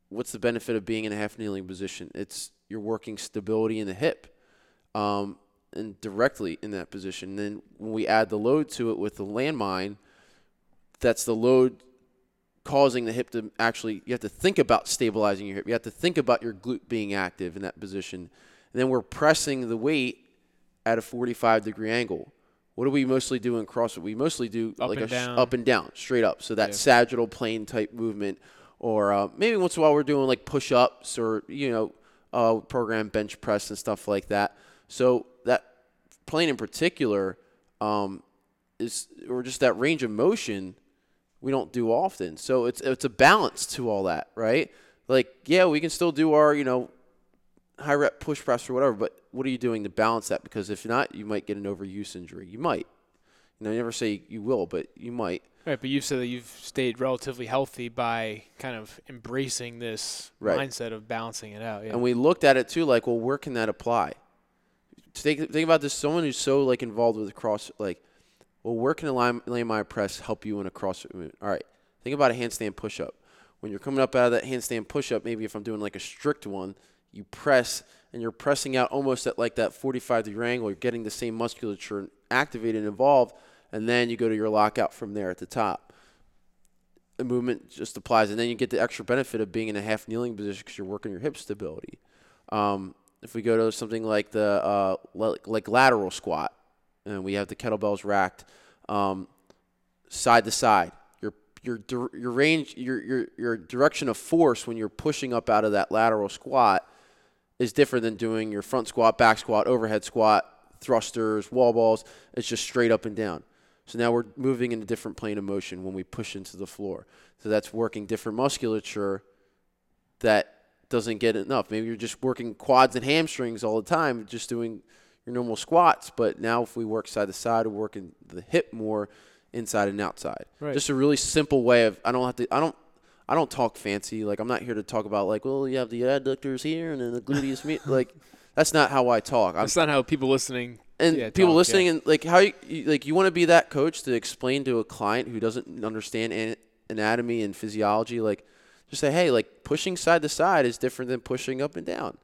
what's the benefit of being in a half kneeling position? It's you're working stability in the hip. Um, and directly in that position. And then when we add the load to it with the landmine, that's the load causing the hip to actually you have to think about stabilizing your hip. You have to think about your glute being active in that position. And then we're pressing the weight at a 45 degree angle. What do we mostly do in CrossFit? We mostly do up like a sh- up and down, straight up. So that yeah. sagittal plane type movement, or uh, maybe once in a while we're doing like push ups or you know uh, program bench press and stuff like that. So that plane in particular um, is, or just that range of motion, we don't do often. So it's it's a balance to all that, right? Like, yeah, we can still do our you know high rep push press or whatever, but what are you doing to balance that? Because if not, you might get an overuse injury. You might. You know, I never say you will, but you might. Right, but you've said that you've stayed relatively healthy by kind of embracing this right. mindset of balancing it out. Yeah. And we looked at it too, like, well, where can that apply? think think about this. Someone who's so like involved with cross, like, well, where can a landmine press help you in a cross movement? All right, think about a handstand push-up. when you're coming up out of that handstand push-up, maybe if I'm doing like a strict one, you press and you're pressing out almost at like that 45 degree angle. You're getting the same musculature activated and involved, and then you go to your lockout from there at the top. The movement just applies, and then you get the extra benefit of being in a half kneeling position because you're working your hip stability. Um, if we go to something like the uh, like lateral squat, and we have the kettlebells racked um, side to side, your your your range, your your your direction of force when you're pushing up out of that lateral squat is different than doing your front squat, back squat, overhead squat, thrusters, wall balls. It's just straight up and down. So now we're moving in a different plane of motion when we push into the floor. So that's working different musculature that doesn't get enough. Maybe you're just working quads and hamstrings all the time, just doing your normal squats. But now if we work side to side, we're working the hip more inside and outside. Right. Just a really simple way of I don't have to I don't I don't talk fancy. Like I'm not here to talk about like, well, you have the adductors here and then the gluteus medius. like that's not how I talk. That's I'm, not how people listening. And yeah, people talk, listening yeah. and like how you, like you want to be that coach to explain to a client who doesn't understand an, anatomy and physiology. Like just say, hey, like pushing side to side is different than pushing up and down.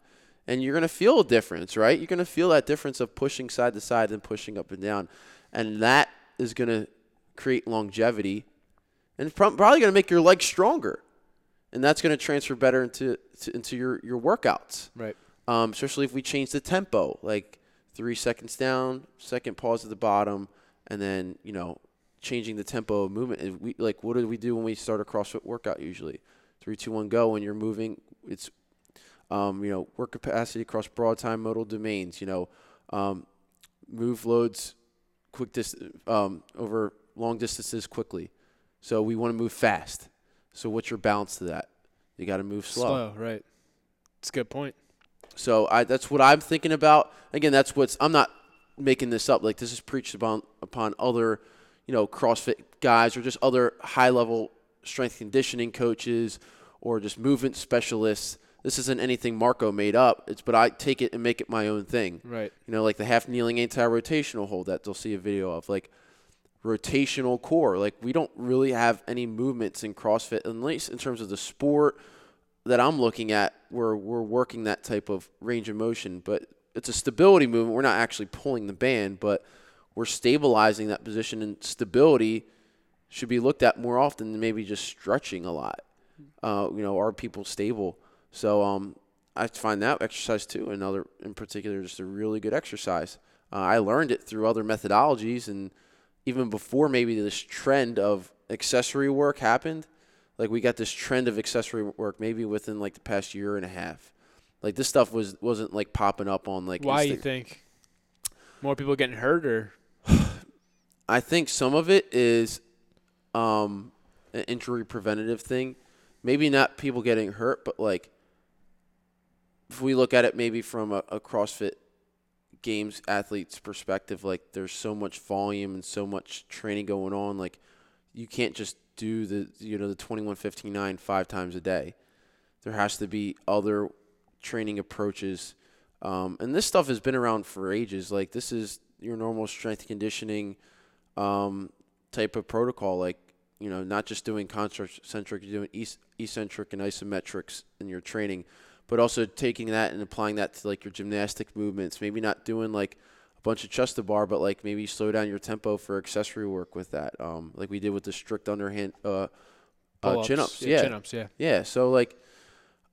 And you're gonna feel a difference, right? You're gonna feel that difference of pushing side to side and pushing up and down, and that is gonna create longevity and probably going to make your legs stronger, and that's going to transfer better into to, into your your workouts. Right. Um, especially if we change the tempo, like three seconds down, second pause at the bottom, and then you know changing the tempo of movement. If we like, what do we do when we start a CrossFit workout? Usually, three, two, one, go. When you're moving, it's um, you know work capacity across broad time modal domains. You know, um, move loads quick dis- um, over long distances quickly. So we want to move fast. So what's your balance to that? You got to move slow. Slow, right? It's a good point. So I, that's what I'm thinking about. Again, that's what's I'm not making this up. Like this is preached upon upon other, you know, CrossFit guys or just other high level strength conditioning coaches or just movement specialists. This isn't anything Marco made up. It's but I take it and make it my own thing. Right. You know, like the half kneeling anti rotational hold that they'll see a video of. Like rotational core. Like we don't really have any movements in CrossFit, at least in terms of the sport that I'm looking at, where we're working that type of range of motion. But it's a stability movement. We're not actually pulling the band, but we're stabilizing that position, and stability should be looked at more often than maybe just stretching a lot. Uh, you know, are people stable? So um, I find that exercise too, another in particular, just a really good exercise. Uh, I learned it through other methodologies and even before maybe this trend of accessory work happened, like we got this trend of accessory work maybe within like the past year and a half. Like this stuff was wasn't like popping up on like. Why you think? More people getting hurt, or? I think some of it is um, an injury preventative thing. Maybe not people getting hurt, but like if we look at it maybe from a, a CrossFit games athletes perspective like there's so much volume and so much training going on like you can't just do the you know the 2159 five times a day. There has to be other training approaches. Um, and this stuff has been around for ages. Like this is your normal strength conditioning um, type of protocol. Like you know not just doing concentric you're doing eccentric and isometrics in your training but also taking that and applying that to like your gymnastic movements. Maybe not doing like a bunch of chest to bar, but like maybe slow down your tempo for accessory work with that. Um, like we did with the strict underhand uh, uh chin ups. Yeah, chin ups. Yeah. Yeah. So like,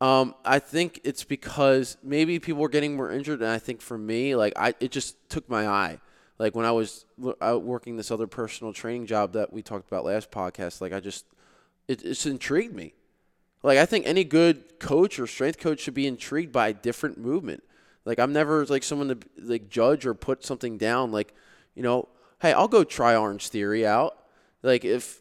um, I think it's because maybe people were getting more injured, and I think for me, like I, it just took my eye. Like when I was out working this other personal training job that we talked about last podcast, like I just, it, it's intrigued me. Like I think any good coach or strength coach should be intrigued by different movement. Like I'm never like someone to like judge or put something down. Like, you know, hey, I'll go try Orange Theory out. Like if,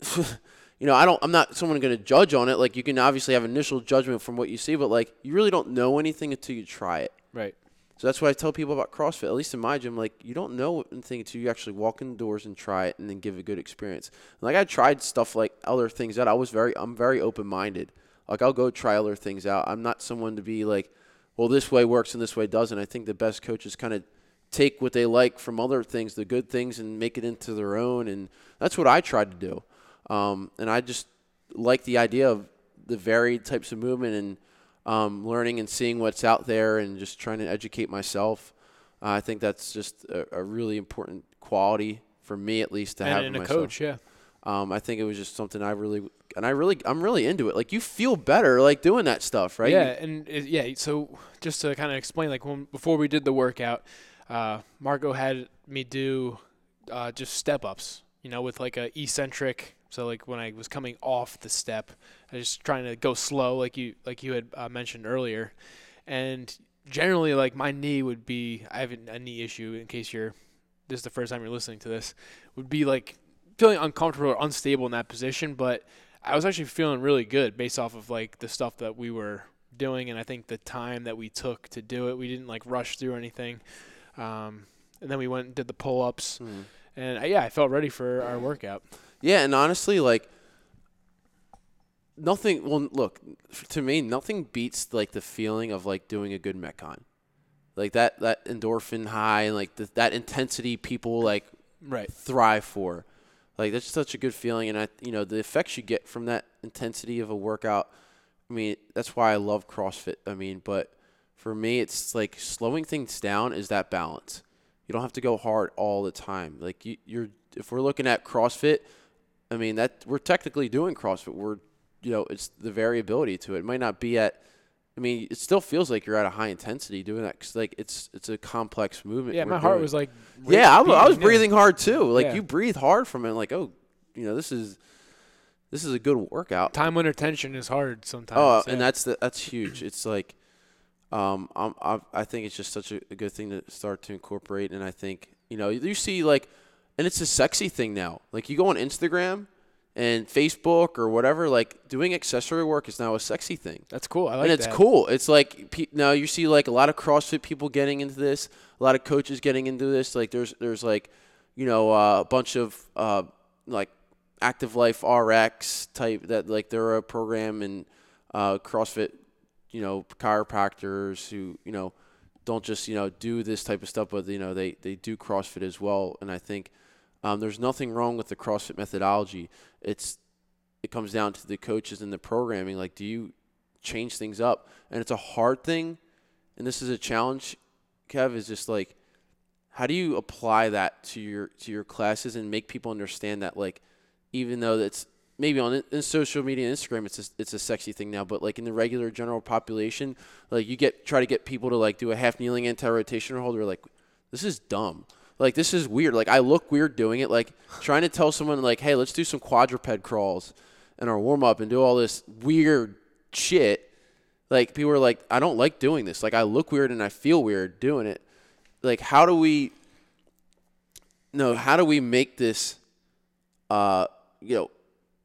you know, I don't. I'm not someone going to judge on it. Like you can obviously have initial judgment from what you see, but like you really don't know anything until you try it. Right. So that's why I tell people about CrossFit. At least in my gym, like you don't know anything until you actually walk in the doors and try it, and then give a good experience. Like I tried stuff like other things that I was very, I'm very open minded. Like I'll go try other things out. I'm not someone to be like, well, this way works and this way doesn't. I think the best coaches kind of take what they like from other things, the good things, and make it into their own. And that's what I tried to do. Um, and I just like the idea of the varied types of movement and um, learning and seeing what's out there and just trying to educate myself. Uh, I think that's just a, a, really important quality for me, at least, to and have. And a myself. coach, yeah. Um, I think it was just something I really and I really I'm really into it. Like you feel better like doing that stuff, right? Yeah, and it, yeah. So just to kind of explain, like when before we did the workout, uh, Marco had me do uh, just step ups, you know, with like a eccentric. So like when I was coming off the step, I was just trying to go slow, like you like you had uh, mentioned earlier, and generally like my knee would be I have a knee issue in case you're this is the first time you're listening to this would be like feeling uncomfortable or unstable in that position, but I was actually feeling really good based off of like the stuff that we were doing, and I think the time that we took to do it, we didn't like rush through anything. Um, and then we went and did the pull ups, mm. and I, uh, yeah, I felt ready for our workout. Yeah, and honestly, like nothing. Well, look, to me, nothing beats like the feeling of like doing a good metcon, like that that endorphin high and like the, that intensity people like right thrive for. Like that's such a good feeling, and I, you know, the effects you get from that intensity of a workout. I mean, that's why I love CrossFit. I mean, but for me, it's like slowing things down is that balance. You don't have to go hard all the time. Like you, you're, if we're looking at CrossFit, I mean that we're technically doing CrossFit. We're, you know, it's the variability to it. It might not be at I mean, it still feels like you're at a high intensity doing that because like it's it's a complex movement. Yeah, my heart doing. was like. Yeah, I, I was breathing hard too. Like yeah. you breathe hard from it. Like oh, you know this is this is a good workout. Time under tension is hard sometimes. Oh, yeah. and that's the, that's huge. It's like, um, I'm, I'm, i think it's just such a, a good thing to start to incorporate. And I think you know you see like, and it's a sexy thing now. Like you go on Instagram and Facebook or whatever, like doing accessory work is now a sexy thing. That's cool. I like that. and it's that. cool. It's like now you see like a lot of CrossFit people getting into this, a lot of coaches getting into this. Like there's there's like, you know, uh, a bunch of uh, like Active Life RX type that like they're a program and uh, CrossFit, you know, chiropractors who you know don't just you know do this type of stuff, but you know they they do CrossFit as well. And I think um, there's nothing wrong with the CrossFit methodology. It's it comes down to the coaches and the programming. Like, do you change things up? And it's a hard thing, and this is a challenge. Kev is just like, how do you apply that to your to your classes and make people understand that like, even though it's maybe on in social media and Instagram it's a, it's a sexy thing now, but like in the regular general population, like you get try to get people to like do a half kneeling anti rotation hold, they're like, this is dumb like this is weird. Like I look weird doing it. Like trying to tell someone like, hey, let's do some quadruped crawls in our warm up and do all this weird shit. Like people are like, I don't like doing this. Like I look weird and I feel weird doing it. Like how do we? No, how do we make this? Uh, you know,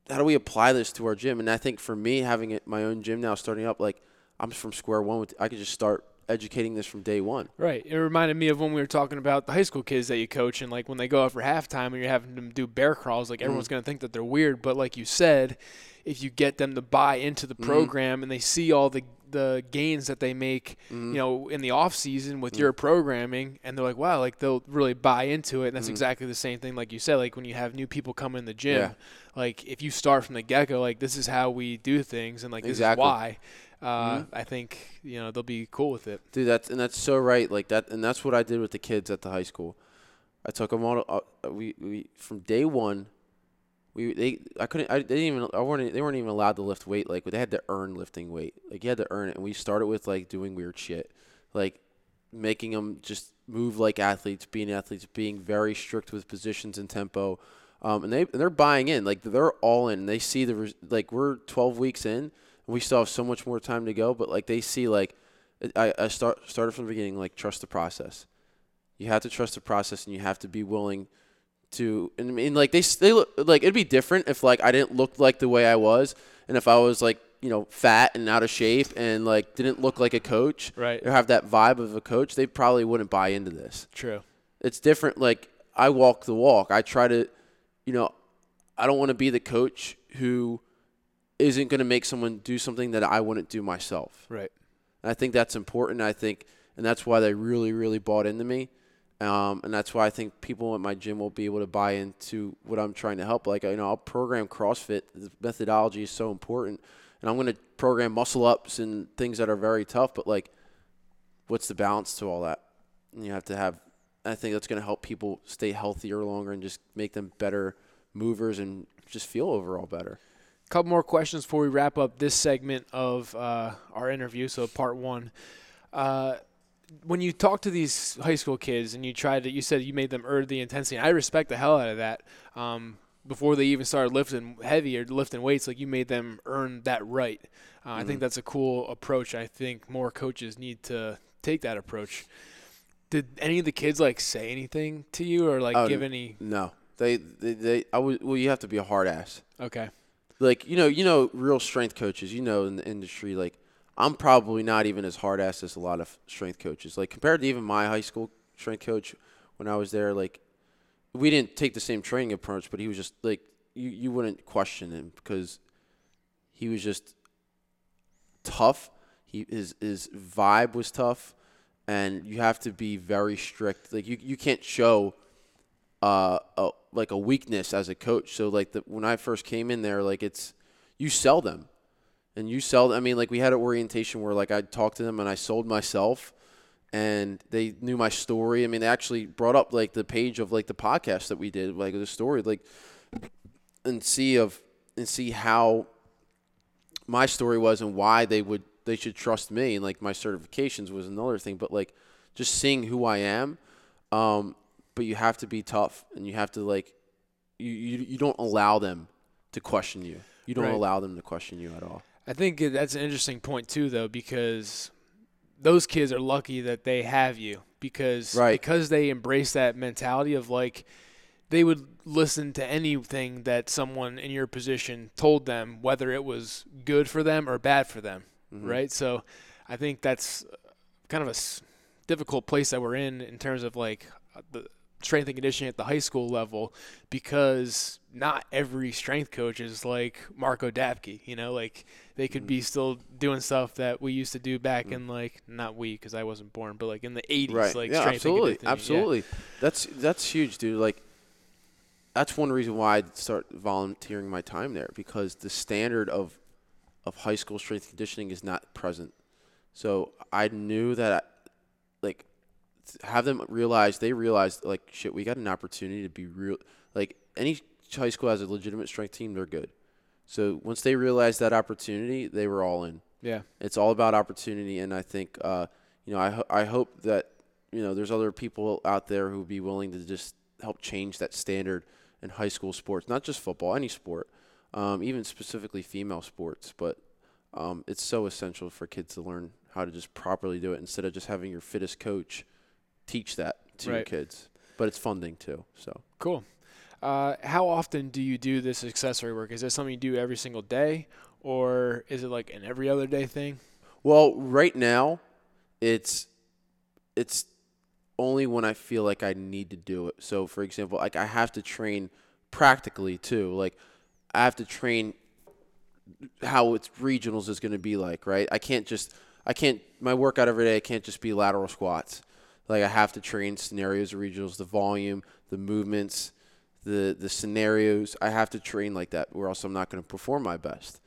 how do we apply this to our gym? And I think for me, having it my own gym now, starting up, like I'm from square one. With I could just start educating this from day one. Right. It reminded me of when we were talking about the high school kids that you coach, and like when they go out for halftime and you're having them do bear crawls, like everyone's mm. going to think that they're weird. But like you said, if you get them to buy into the mm-hmm. program mm. and they see all the the gains that they make, mm. you know, in the off season with mm. your programming, and they're like, wow, like they'll really buy into it. And that's mm. exactly the same thing, like you said, like when you have new people come in the gym, yeah. like if you start from the get go, like this is how we do things, and like exactly. this is why uh, mm-hmm. I think you know they'll be cool with it. Dude, that's and that's so right. Like that, and that's what I did with the kids at the high school. I took them all. Uh, we we from day one. We they I couldn't I they didn't even I weren't they weren't even allowed to lift weight like they had to earn lifting weight like you had to earn it and we started with like doing weird shit like making them just move like athletes being athletes being very strict with positions and tempo um, and they and they're buying in like they're all in they see the like we're 12 weeks in we still have so much more time to go. But like they see, like I, I start started from the beginning, like trust the process. You have to trust the process, and you have to be willing to. And I mean, like they they look like it'd be different if like I didn't look like the way I was, and if I was like you know fat and out of shape and like didn't look like a coach, right, or have that vibe of a coach, they probably wouldn't buy into this. True. It's different. Like I walk the walk. I try to, you know, I don't want to be the coach who isn't going to make someone do something that I wouldn't do myself. Right. And I think that's important. I think, and that's why they really, really bought into me. Um, and that's why I think people at my gym will be able to buy into what I'm trying to help. Like, you know, I'll program CrossFit. The methodology is so important. and I'm going to program muscle ups and things that are very tough. But like, what's the balance to all that? And you have to have. I think that's going to help people stay healthier longer and just make them better movers and just feel overall better. A couple more questions before we wrap up this segment of uh, our interview. So part one. Uh, when you talk to these high school kids and you try to, you said you made them earn the intensity. And I respect the hell out of that. Um, before they even started lifting heavy or lifting weights, like you made them earn that right. Uh, mm-hmm. I think mm-hmm. that's a cool approach. I think more coaches need to take that approach. Did any of the kids like say anything to you or like oh, give any? No, they they, they I would, well, you have to be a hard ass. Okay. Like you know, you know, real strength coaches. You know, in the industry, like I'm probably not even as hard ass as a lot of strength coaches. Like compared to even my high school strength coach when I was there, like we didn't take the same training approach, but he was just like you you wouldn't question him because he was just tough. He his his vibe was tough, and you have to be very strict. Like you you can't show uh a, like a weakness as a coach. So like the, when I first came in there, like it's you sell them, and you sell. I mean, like we had an orientation where like I talked to them and I sold myself and they knew my story. I mean, they actually brought up like the page of like the podcast that we did, like the story, like and see of and see how my story was and why they would they should trust me and like my certifications was another thing, but like just seeing who I am. Um, but you have to be tough and you have to like you you, you don't allow them to question you. You don't right. allow them to question you at all. I think that's an interesting point too, though, because those kids are lucky that they have you because right. because they embrace that mentality of like they would listen to anything that someone in your position told them whether it was good for them or bad for them mm-hmm. right so i think that's kind of a difficult place that we're in in terms of like the strength and conditioning at the high school level because not every strength coach is like Marco Dapke, you know, like they could be mm. still doing stuff that we used to do back mm. in like not we because I wasn't born, but like in the 80s right. like yeah, absolutely. Absolutely. Yeah. That's that's huge, dude. Like that's one reason why I start volunteering my time there because the standard of of high school strength conditioning is not present. So I knew that like have them realize they realize like shit we got an opportunity to be real like any high school has a legitimate strength team they're good. So once they realized that opportunity they were all in. Yeah. It's all about opportunity and i think uh, you know I, ho- I hope that you know there's other people out there who would be willing to just help change that standard in high school sports not just football any sport um, even specifically female sports but um, it's so essential for kids to learn how to just properly do it instead of just having your fittest coach teach that to right. your kids. But it's funding too. So cool. Uh, how often do you do this accessory work? Is this something you do every single day, or is it like an every other day thing? Well, right now, it's it's only when I feel like I need to do it. So, for example, like I have to train practically too. Like I have to train how its regionals is going to be like, right? I can't just I can't my workout every day. I can't just be lateral squats. Like I have to train scenarios, regionals, the volume, the movements, the the scenarios. I have to train like that, or else I'm not going to perform my best.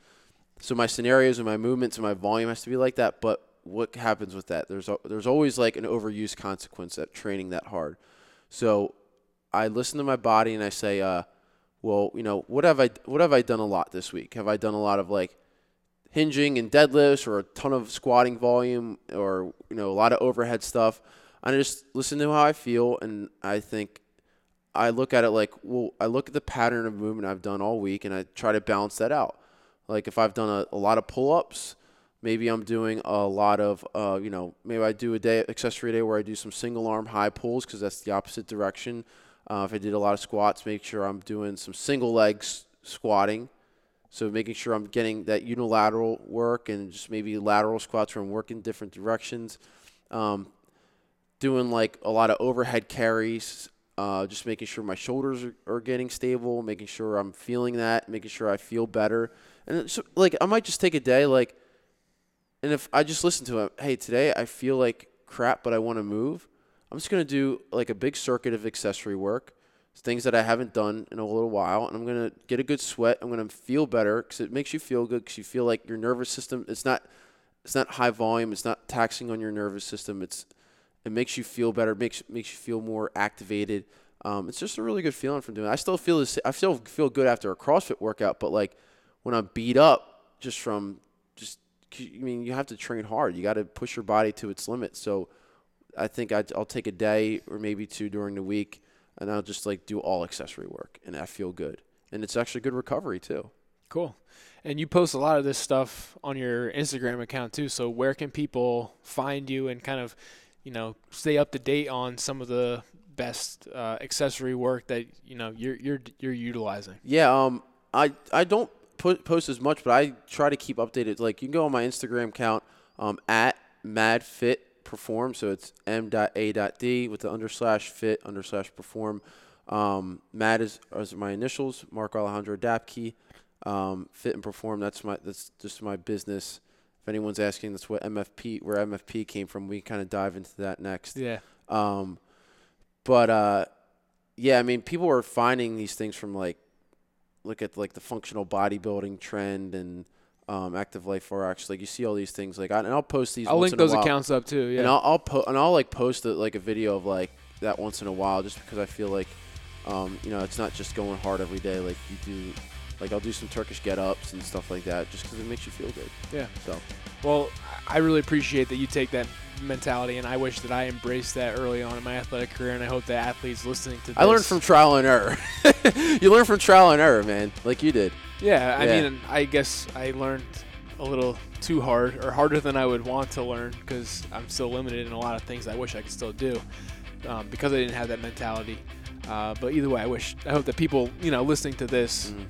So my scenarios and my movements and my volume has to be like that. But what happens with that? There's there's always like an overuse consequence at training that hard. So I listen to my body and I say, uh, well, you know, what have I what have I done a lot this week? Have I done a lot of like hinging and deadlifts, or a ton of squatting volume, or you know, a lot of overhead stuff? I just listen to how I feel, and I think I look at it like, well, I look at the pattern of movement I've done all week, and I try to balance that out. Like if I've done a, a lot of pull-ups, maybe I'm doing a lot of, uh, you know, maybe I do a day accessory day where I do some single arm high pulls because that's the opposite direction. Uh, if I did a lot of squats, make sure I'm doing some single legs squatting. So making sure I'm getting that unilateral work and just maybe lateral squats where I'm working different directions. Um, doing like a lot of overhead carries, uh, just making sure my shoulders are, are, getting stable, making sure I'm feeling that, making sure I feel better. And so, like, I might just take a day, like, and if I just listen to it, hey, today I feel like crap, but I want to move, I'm just going to do like a big circuit of accessory work things that I haven't done in a little while, and I'm gonna get a good sweat. I'm gonna feel better because it makes you feel good because you feel like your nervous system. It's not it's not high volume. It's not taxing on your nervous system. It's it makes you feel better. makes makes you feel more activated. Um, it's just a really good feeling from doing. it. I still feel this. I still feel good after a CrossFit workout, but like when I'm beat up just from just I mean you have to train hard. You got to push your body to its limit. So I think i will take a day or maybe two during the week, and I'll just like do all accessory work, and I feel good. And it's actually good recovery too. Cool. And you post a lot of this stuff on your Instagram account too. So where can people find you and kind of, you know, stay up to date on some of the best uh, accessory work that you know you're you're you're utilizing? Yeah, um, I I don't put, post as much, but I try to keep updated. Like you can go on my Instagram account um, at MadFit Perform. So it's m.a.d with the under slash fit under slash perform. Um, Mad is, is my initials. Mark Alejandro Dapke. Um, fit and perform. That's my that's just my business. If anyone's asking, that's what MFP where MFP came from. We kind of dive into that next. Yeah. Um, but uh, yeah, I mean, people are finding these things from like look at like the functional bodybuilding trend and um, active life RX. Like you see all these things. Like I, and I'll post these. I'll link those accounts up too. Yeah. And I'll I'll po- and I'll like post a, like a video of like that once in a while, just because I feel like, um, you know, it's not just going hard every day. Like you do like I'll do some Turkish get ups and stuff like that just because it makes you feel good. Yeah. So. Well, I really appreciate that you take that mentality, and I wish that I embraced that early on in my athletic career, and I hope that athletes listening to this. I learned from trial and error. you learn from trial and error, man, like you did. Yeah, I yeah. mean, I guess I learned a little too hard or harder than I would want to learn because I'm still limited in a lot of things I wish I could still do um, because I didn't have that mentality. Uh, but either way, I wish I hope that people you know listening to this mm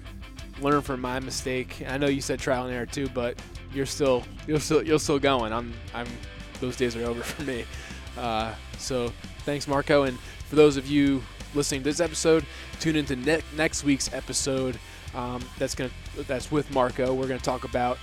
learn from my mistake. I know you said trial and error too, but you're still you're still you're still going. I'm I'm those days are over for me. Uh, so thanks, Marco, and for those of you listening to this episode, tune into ne- next week's episode. Um, that's gonna that's with Marco. We're gonna talk about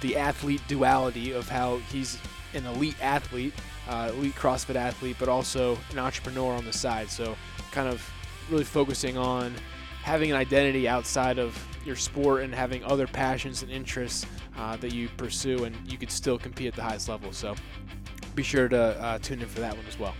the athlete duality of how he's an elite athlete, uh, elite CrossFit athlete, but also an entrepreneur on the side. So kind of really focusing on having an identity outside of your sport and having other passions and interests uh, that you pursue, and you could still compete at the highest level. So be sure to uh, tune in for that one as well.